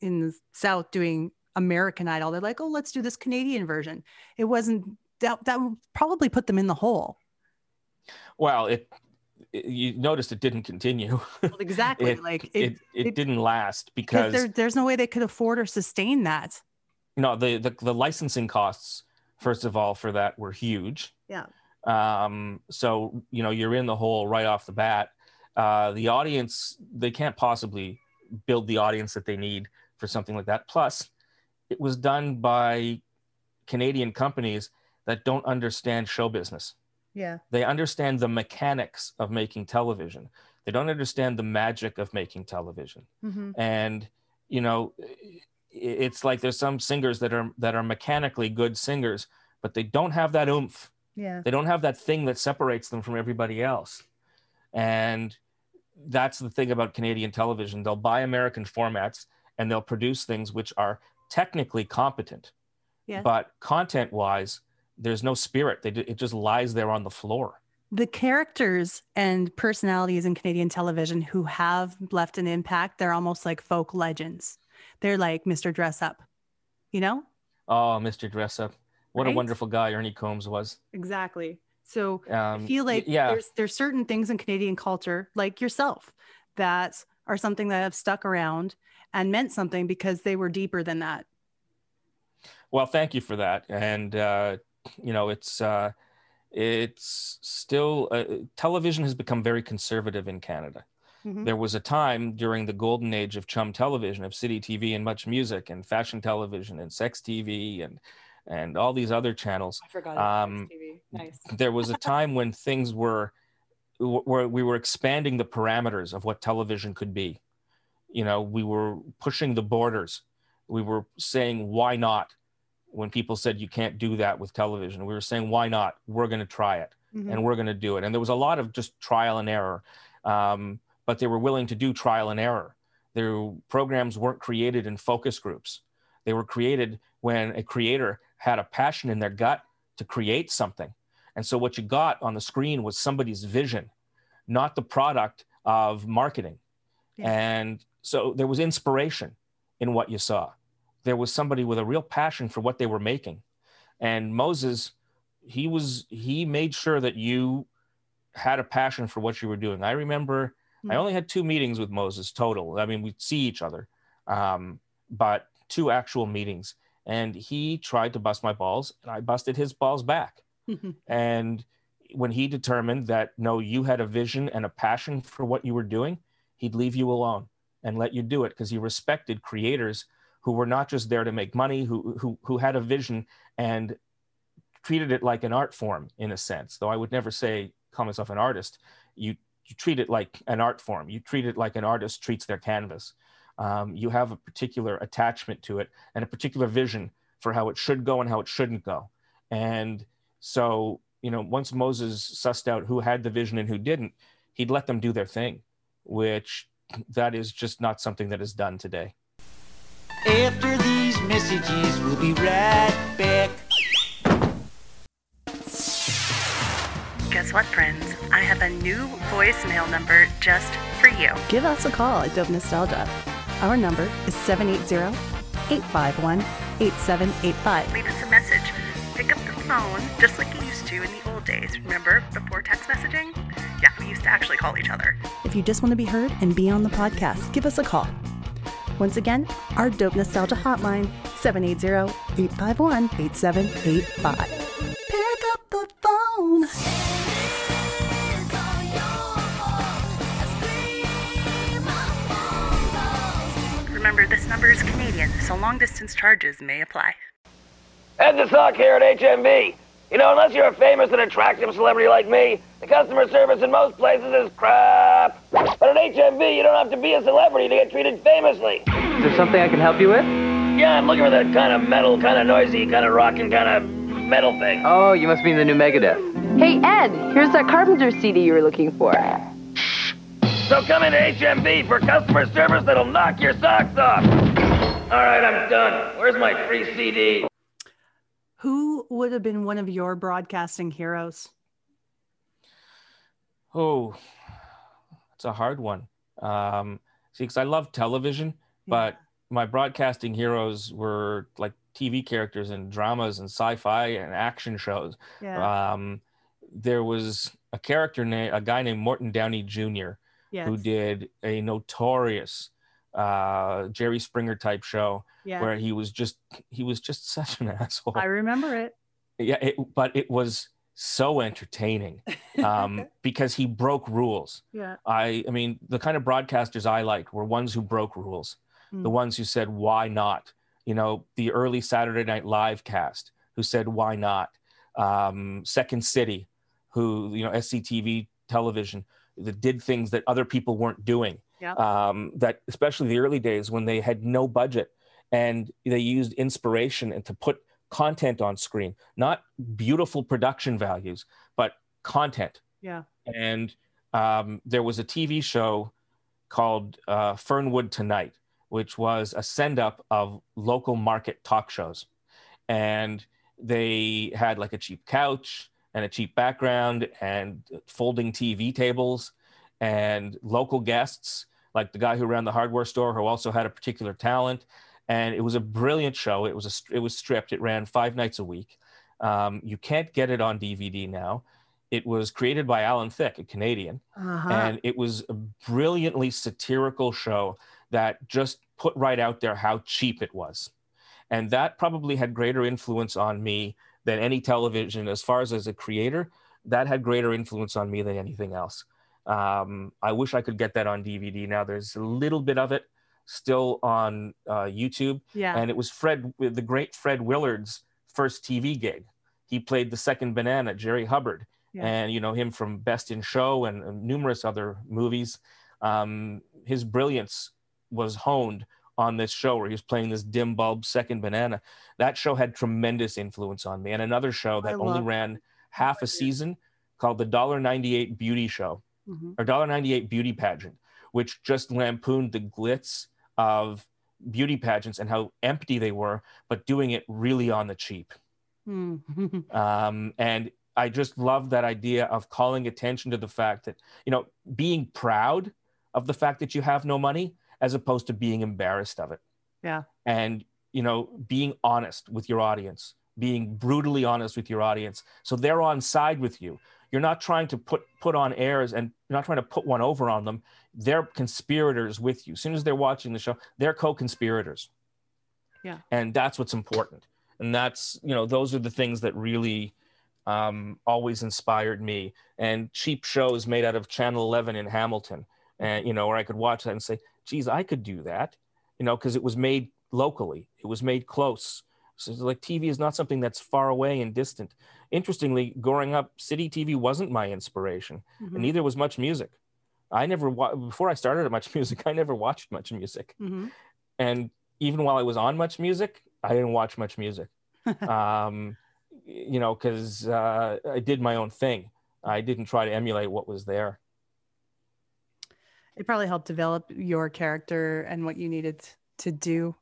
in the South doing American Idol, they're like, "Oh, let's do this Canadian version." It wasn't that that would probably put them in the hole. Well, it, it you noticed it didn't continue. Well, exactly. it, like it, it, didn't last because because there, there's no way they could afford or sustain that. no the, the the licensing costs first of all for that were huge Yeah. um so you know you're in the hole right off the bat uh the audience they can't possibly build the audience that they need for something like that plus it was done by canadian companies that don't understand show business Yeah. they understand the mechanics of making television. They don't understand the magic of making television. Hmm and you know it's like there's some singers that are that are mechanically good singers but they don't have that oomph. Yeah. they don't have that thing that separates them from everybody else. And that's the thing about canadian television. They'll buy american formats and they'll produce things which are technically competent. Yes. but content wise there's no spirit they, it just lies there on the floor the characters and personalities in Canadian television who have left an impact, they're almost like folk legends. They're like Mr. Dressup, you know? oh mr dressup what a wonderful guy Ernie Coombs was Exactly. So um, I feel like yeah there's there's certain things in Canadian culture, like yourself, that are something that have stuck around and meant something because they were deeper than that. Well, thank you for that. And uh, you know, it's uh, it's still uh, television has become very conservative in Canada. Mhm. There was a time during the golden age of chum television, of city TV and much music and fashion television and sex TV and and all these other channels. I forgot. Um, TV. Nice. There was a time when things were where we were expanding the parameters of what television could be. You know, we were pushing the borders. We were saying, why not? When people said you can't do that with television, we were saying, why not? We're going to try it Mhm. and we're going to do it. And there was a lot of just trial and error, um, but they were willing to do trial and error. Their programs weren't created in focus groups. They were created when a creator had a passion in their gut to create something. And so what you got on the screen was somebody's vision, not the product of marketing. Yeah. And so there was inspiration in what you saw. There was somebody with a real passion for what they were making. And Moses, he was he made sure that you had a passion for what you were doing. I remember I only had two meetings with Moses total. I mean, we'd see each other, um, but two actual meetings. And he tried to bust my balls, and I busted his balls back. and when he determined that no, you had a vision and a passion for what you were doing, he'd leave you alone and let you do it because he respected creators who were not just there to make money, who who who had a vision and treated it like an art form in a sense. Though I would never say call myself an artist. You you treat it like an art form. You treat it like an artist treats their canvas. Um, you have a particular attachment to it and a particular vision for how it should go and how it shouldn't go. And so, you know, once Moses sussed out who had the vision and who didn't, he'd let them do their thing, which that is just not something that is done today. After these messages, we'll be right back. Guess what, friends? I have a new voicemail number just for you. Give us a call at Dope Nostalgia. Our number is 780 851 8785. Leave us a message. Pick up the phone just like you used to in the old days. Remember, before text messaging? Yeah, we used to actually call each other. If you just want to be heard and be on the podcast, give us a call. Once again, our Dope Nostalgia hotline 780 851 8785. Pick up the phone. Remember, this number is Canadian, so long distance charges may apply. Ed the Sock here at HMV. You know, unless you're a famous and attractive celebrity like me, the customer service in most places is crap. But at HMV, you don't have to be a celebrity to get treated famously. Is there something I can help you with? Yeah, I'm looking for that kind of metal, kind of noisy, kind of rocking, kind of metal thing. Oh, you must mean the new Megadeth. Hey, Ed, here's that Carpenter CD you were looking for. So come into HMV for customer service that'll knock your socks off. All right, I'm done. Where's my free CD? Who would have been one of your broadcasting heroes? Oh, it's a hard one. Um, see, because I love television, but my broadcasting heroes were like TV characters and dramas and sci-fi and action shows. Yeah. Um, there was a character named a guy named Morton Downey Jr. who did a notorious uh, Jerry Springer type show Yeah. where he was just he was just such an asshole. I remember it. yeah, it, but it was so entertaining um, because he broke rules. Yeah. I, I mean, the kind of broadcasters I liked were ones who broke rules, the Mm. ones who said, why not? You know, the early Saturday Night Live cast who said, why not? Um, Second City, who, you know, SCTV television that did things that other people weren't doing. Yeah. Um, that, especially the early days when they had no budget and they used inspiration and to put content on screen, not beautiful production values, but content Yeah. and um, there was a TV show called uh, Fernwood Tonight, which was a send up of local market talk shows. And they had like a cheap couch and a cheap background and folding TV tables and local guests, like the guy who ran the hardware store who also had a particular talent. And it was a brilliant show. It was a, it was stripped. It ran five nights a week. Um, you can't get it on DVD now. It was created by Alan Thicke, a Canadian, Uh-huh. and it was a brilliantly satirical show that just put right out there how cheap it was. And that probably had greater influence on me than any television, as far as as a creator, that had greater influence on me than anything else. Um, I wish I could get that on DVD now. There's a little bit of it still on uh, YouTube yeah. and it was Fred, the great Fred Willard's first TV gig. He played the second banana, Jerry Hubbard, Yeah. and you know him from Best in Show and, and numerous other movies. Um, his brilliance was honed on this show where he was playing this dim bulb second banana. That show had tremendous influence on me. And another show that only ran half a season called the Dollar Ninety Eight Beauty Show Mhm. or Dollar Ninety Eight Beauty Pageant, which just lampooned the glitz of beauty pageants and how empty they were, but doing it really on the cheap. Mm. Um, and I just love that idea of calling attention to the fact that, you know, being proud of the fact that you have no money as opposed to being embarrassed of it. yeah. And, you know, being honest with your audience, being brutally honest with your audience. So they're on side with you. You're not trying to put put on airs and you're not trying to put one over on them. They're conspirators with you. As soon as they're watching the show, they're co-conspirators. Yeah. And that's what's important. And that's, you know, those are the things that really um, always inspired me. And cheap shows made out of Channel 11 in Hamilton, and, you know, where I could watch that and say, geez, I could do that, you know, because it was made locally, it was made close. So it's like TV is not something that's far away and distant. Interestingly, growing up, city TV wasn't my inspiration, Mhm. and neither was much music. I never wa- before I started at Much Music, I never watched much music, Mhm. and even while I was on Much Music, I didn't watch much music. um, you know, because uh, I did my own thing. I didn't try to emulate what was there. It probably helped develop your character and what you needed to do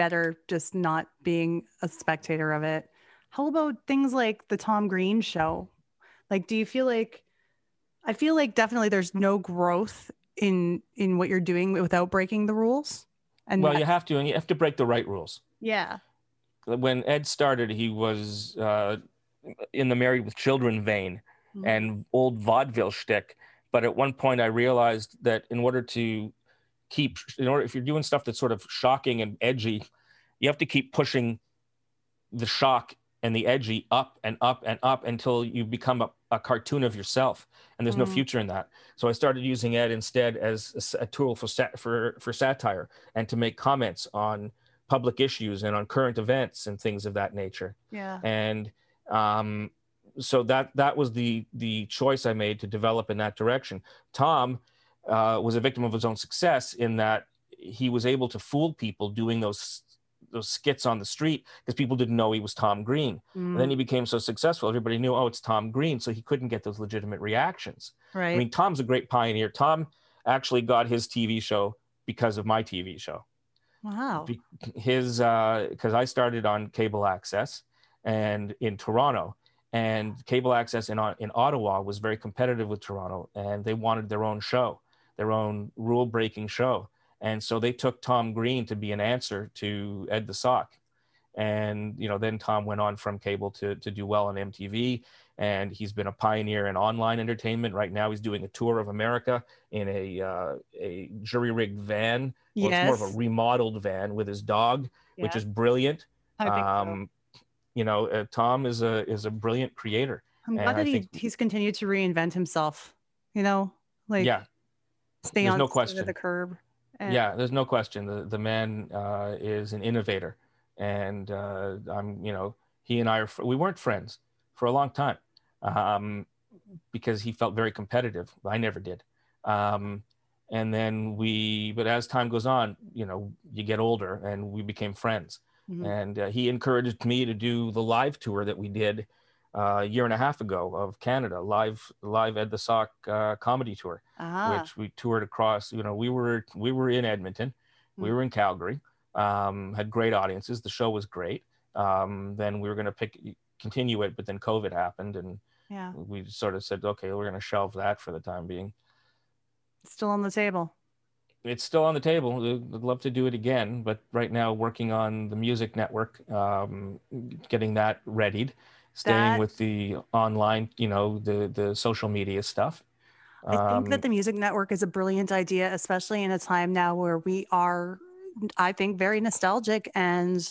better, just not being a spectator of it. How about things like the Tom Green show? Like, do you feel like I feel like definitely there's no growth in in what you're doing without breaking the rules? And well, that- you have to, and you have to break the right rules. yeah. When Ed started, he was uh, in the Married with Children vein Mhm. and old vaudeville shtick. But at one point, I realized that in order to keep, in order if you're doing stuff that's sort of shocking and edgy, you have to keep pushing the shock and the edgy up and up and up until you become a, a cartoon of yourself and there's no Mm. future in that so i started using ed instead as a tool for, sat- for for satire and to make comments on public issues and on current events and things of that nature Yeah. and um, so that that was the the choice I made to develop in that direction. Tom uh, was a victim of his own success in that he was able to fool people doing those those skits on the street because people didn't know he was Tom Green. Mm, And then he became so successful, everybody knew, oh, it's Tom Green, so he couldn't get those legitimate reactions. right. I mean, Tom's a great pioneer. Tom actually got his TV show because of my TV show wow. be- his because I started on cable access and in Toronto, and cable access in in Ottawa was very competitive with Toronto, and they wanted their own show, their own rule breaking show, and so they took Tom Green to be an answer to Ed the Sock, and you know then Tom went on from cable to to do well on MTV. And he's been a pioneer in online entertainment. Right now, he's doing a tour of America in a uh, a jury rigged van well, yes. it's more of a remodeled van with his dog, which is brilliant. Think so. Um, you know, uh, Tom is a is a brilliant creator. I'm and glad I that he, think- he's continued to reinvent himself. You know, like yeah, stay there's on no question. the curb. and- yeah. There's no question. The the man uh, is an innovator, and uh, I'm you know he and I are fr- we weren't friends for a long time um, because he felt very competitive. I never did. Um, and then we, but as time goes on, you know, you get older, and we became friends. Mhm. and uh, he encouraged me to do the live tour that we did uh, a year and a half ago of Canada, live live Ed the Sock uh, comedy tour, Ah, which we toured across. You know, we were we were in Edmonton, we Mm. were in Calgary, um, had great audiences. The show was great. Um, then we were going to pick continue it, but then COVID happened, and yeah, we sort of said, okay, we're going to shelve that for the time being. still on the table. it's still on the table. I'd love to do it again, but right now working on the music network, um, getting that readied, staying That- with the online, you know, the the social media stuff. I think that Um, the music network is a brilliant idea, especially in a time now where we are, I think, very nostalgic and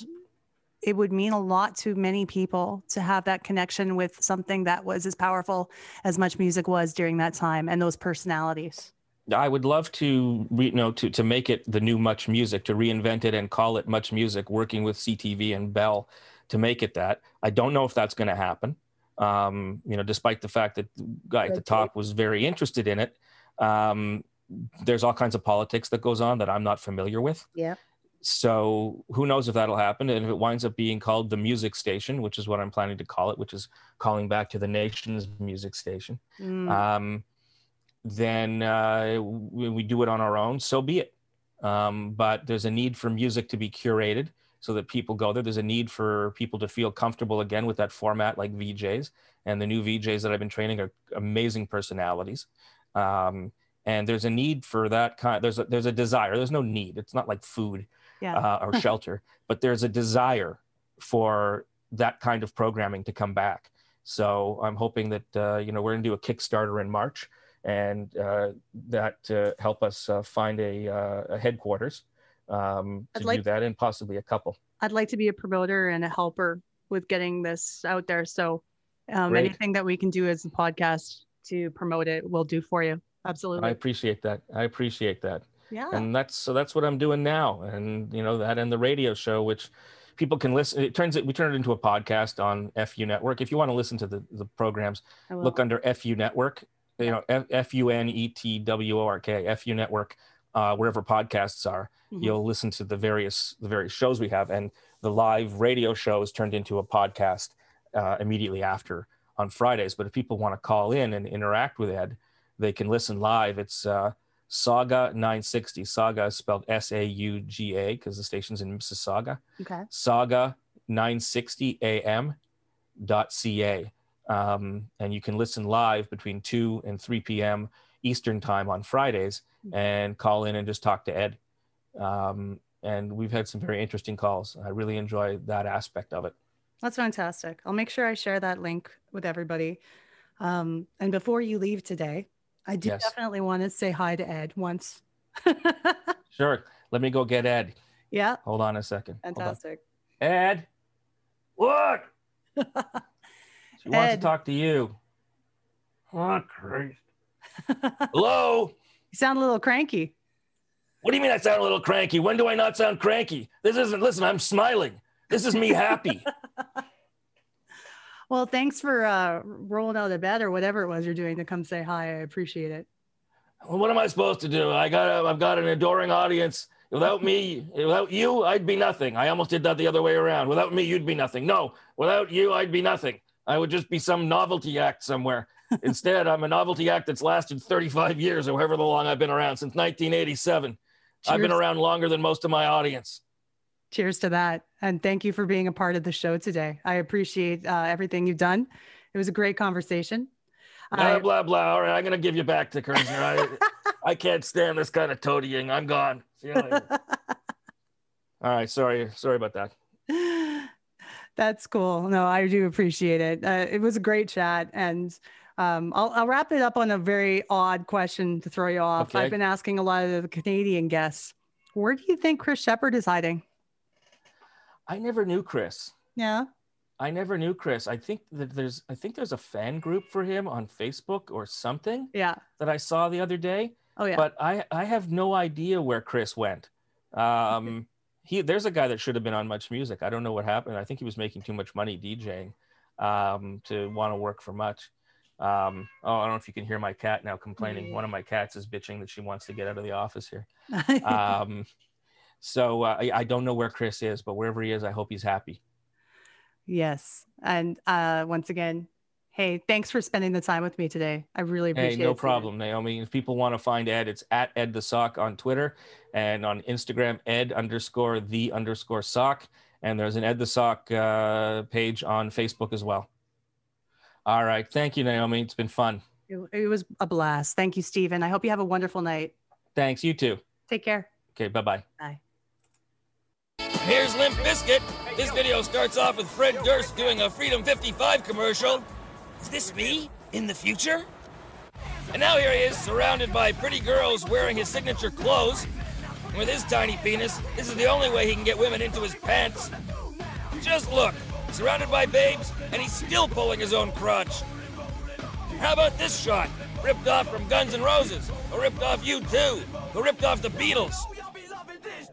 it would mean a lot to many people to have that connection with something that was as powerful as much music was during that time and those personalities. I would love to, re, you know, to to make it the new Much Music, to reinvent it and call it Much Music, working with CTV and Bell to make it that. I don't know if that's going to happen. Um, you know, despite the fact that the guy at the top was very interested in it, um, there's all kinds of politics that goes on that I'm not familiar with. Yeah. So who knows if that'll happen? And if it winds up being called the Music Station, which is what I'm planning to call it, which is calling back to the nation's music station Mm, um, then uh, when we do it on our own, so be it. Um, but there's a need for music to be curated so that people go there. There's a need for people to feel comfortable again with that format, like VJs. And the new VJs that I've been training are amazing personalities. Um, and there's a need for that kind. There's a, there's a desire. There's no need. It's not like food yeah. uh, or shelter, but there's a desire for that kind of programming to come back. So I'm hoping that uh, you know we're going to do a Kickstarter in March, and uh, that uh, help us uh, find a, uh, a headquarters um, I'd to like- do that, and possibly a couple. I'd like to be a promoter and a helper with getting this out there. So um, anything that we can do as a podcast to promote it, we'll do for you. Absolutely. I appreciate that. I appreciate that. yeah. and that's so that's what I'm doing now, and you know that and the radio show, which people can listen. It turns it we turn it into a podcast on FU Network. If you want to listen to the the programs, look under FU Network. You know F U N E T W O R K FU Network, uh, wherever podcasts are. Mhm. You'll listen to the various the various shows we have, and the live radio show is turned into a podcast uh, immediately after on Fridays. But if people want to call in and interact with Ed, they can listen live. It's uh, Sauga 960. Sauga is spelled S A U G A because the station's in Mississauga. okay. Sauga 960 AM dot ca. Um, and you can listen live between 2 and 3 p.m. Eastern time on Fridays and call in and just talk to Ed. Um, and we've had some very interesting calls. I really enjoy that aspect of it. That's fantastic. I'll make sure I share that link with everybody. Um, and before you leave today, I do Yes. definitely want to say hi to Ed once. Sure. Let me go get Ed. yeah, Hold on a second. Fantastic. Ed, what? She wants to talk to you. Oh, Christ. Hello? You sound a little cranky. What do you mean I sound a little cranky? When do I not sound cranky? This isn't, listen, I'm smiling. This is me happy. Well, thanks for uh, rolling out of bed or whatever it was you're doing to come say hi. I appreciate it. well, what am I supposed to do? I got, a, I've got an adoring audience. Without me, without you, I'd be nothing. I almost did that the other way around. Without me, you'd be nothing. No, without you, I'd be nothing. I would just be some novelty act somewhere. Instead, I'm a novelty act that's lasted 35 years or however long I've been around since 1987. I've been around longer than most of my audience. Cheers to that. And thank you for being a part of the show today. I appreciate uh, everything you've done. It was a great conversation. Blah I- blah blah. All right, I'm gonna give you back to Kerzner. I, I can't stand this kind of toadying. I'm gone. See you later. All right, sorry, sorry about that. That's cool. No, I do appreciate it. Uh, it was a great chat. And um, I'll, I'll wrap it up on a very odd question to throw you off. Okay. I've been asking a lot of the Canadian guests, where do you think Chris Sheppard is hiding? I never knew Chris. Yeah. I never knew Chris. I think that there's I think there's a fan group for him on Facebook or something Yeah. that I saw the other day. Oh, yeah. But I I have no idea where Chris went. Um he there's a guy that should have been on MuchMusic. I don't know what happened. I think he was making too much money DJing um to want to work for much. Um oh I don't know if you can hear my cat now complaining. One of my cats is bitching that she wants to get out of the office here. Um so uh, I, I don't know where Chris is, but wherever he is, I hope he's happy. yes. And uh, once again, hey, thanks for spending the time with me today. I really appreciate it. no Steven. problem, Naomi. If people want to find Ed, it's at Ed the Sock on Twitter and on Instagram, Ed underscore the underscore sock. And there's an Ed the Sock uh, page on Facebook as well. All right. Thank you, Naomi. It's been fun. It, it was a blast. Thank you, Steven. I hope you have a wonderful night. Thanks. You too. Take care. Okay. Bye bye. Bye. Here's Limp Bizkit. This video starts off with Fred Durst doing a Freedom 55 commercial. Is this me in the future? And now here he is, surrounded by pretty girls wearing his signature clothes. And with his tiny penis, this is the only way he can get women into his pants. Just look, surrounded by babes, and he's still pulling his own crotch. How about this shot? Ripped off from Guns N' Roses, or ripped off U2, who ripped off the Beatles.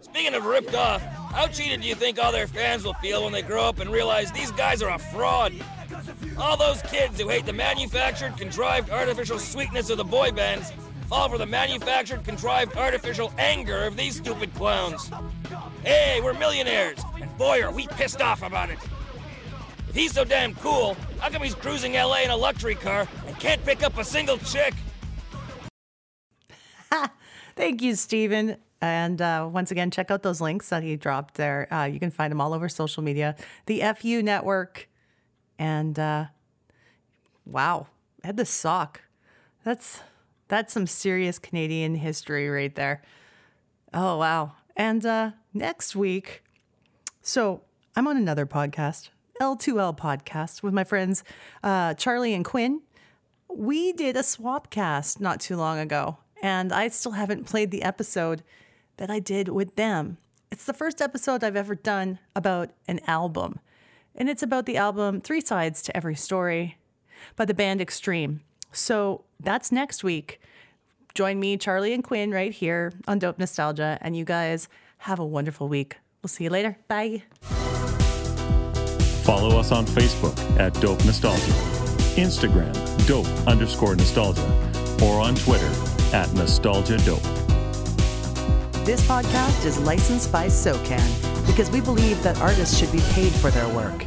Speaking of ripped off, how cheated do you think all their fans will feel when they grow up and realize these guys are a fraud? All those kids who hate the manufactured, contrived, artificial sweetness of the boy bands fall for the manufactured, contrived, artificial anger of these stupid clowns. Hey, we're millionaires, and boy, are we pissed off about it. He's so damn cool, how come he's cruising LA in a luxury car and can't pick up a single chick? Thank you, Steven. And uh, once again, check out those links that he dropped there. Uh, you can find them all over social media, the FU Network. And uh, wow, Ed the Sock. That's that's some serious Canadian history right there. Oh wow! And uh, next week, so I'm on another podcast. L2L podcast with my friends uh, Charlie and Quinn. We did a swap cast not too long ago, and I still haven't played the episode that I did with them. It's the first episode I've ever done about an album, and it's about the album Three Sides to Every Story by the band Extreme. So that's next week. Join me, Charlie and Quinn, right here on Dope Nostalgia, and you guys have a wonderful week. We'll see you later. Bye. Follow us on Facebook at Dope Nostalgia, Instagram, Dope underscore Nostalgia, or on Twitter at Nostalgia Dope. This podcast is licensed by SOCAN because we believe that artists should be paid for their work.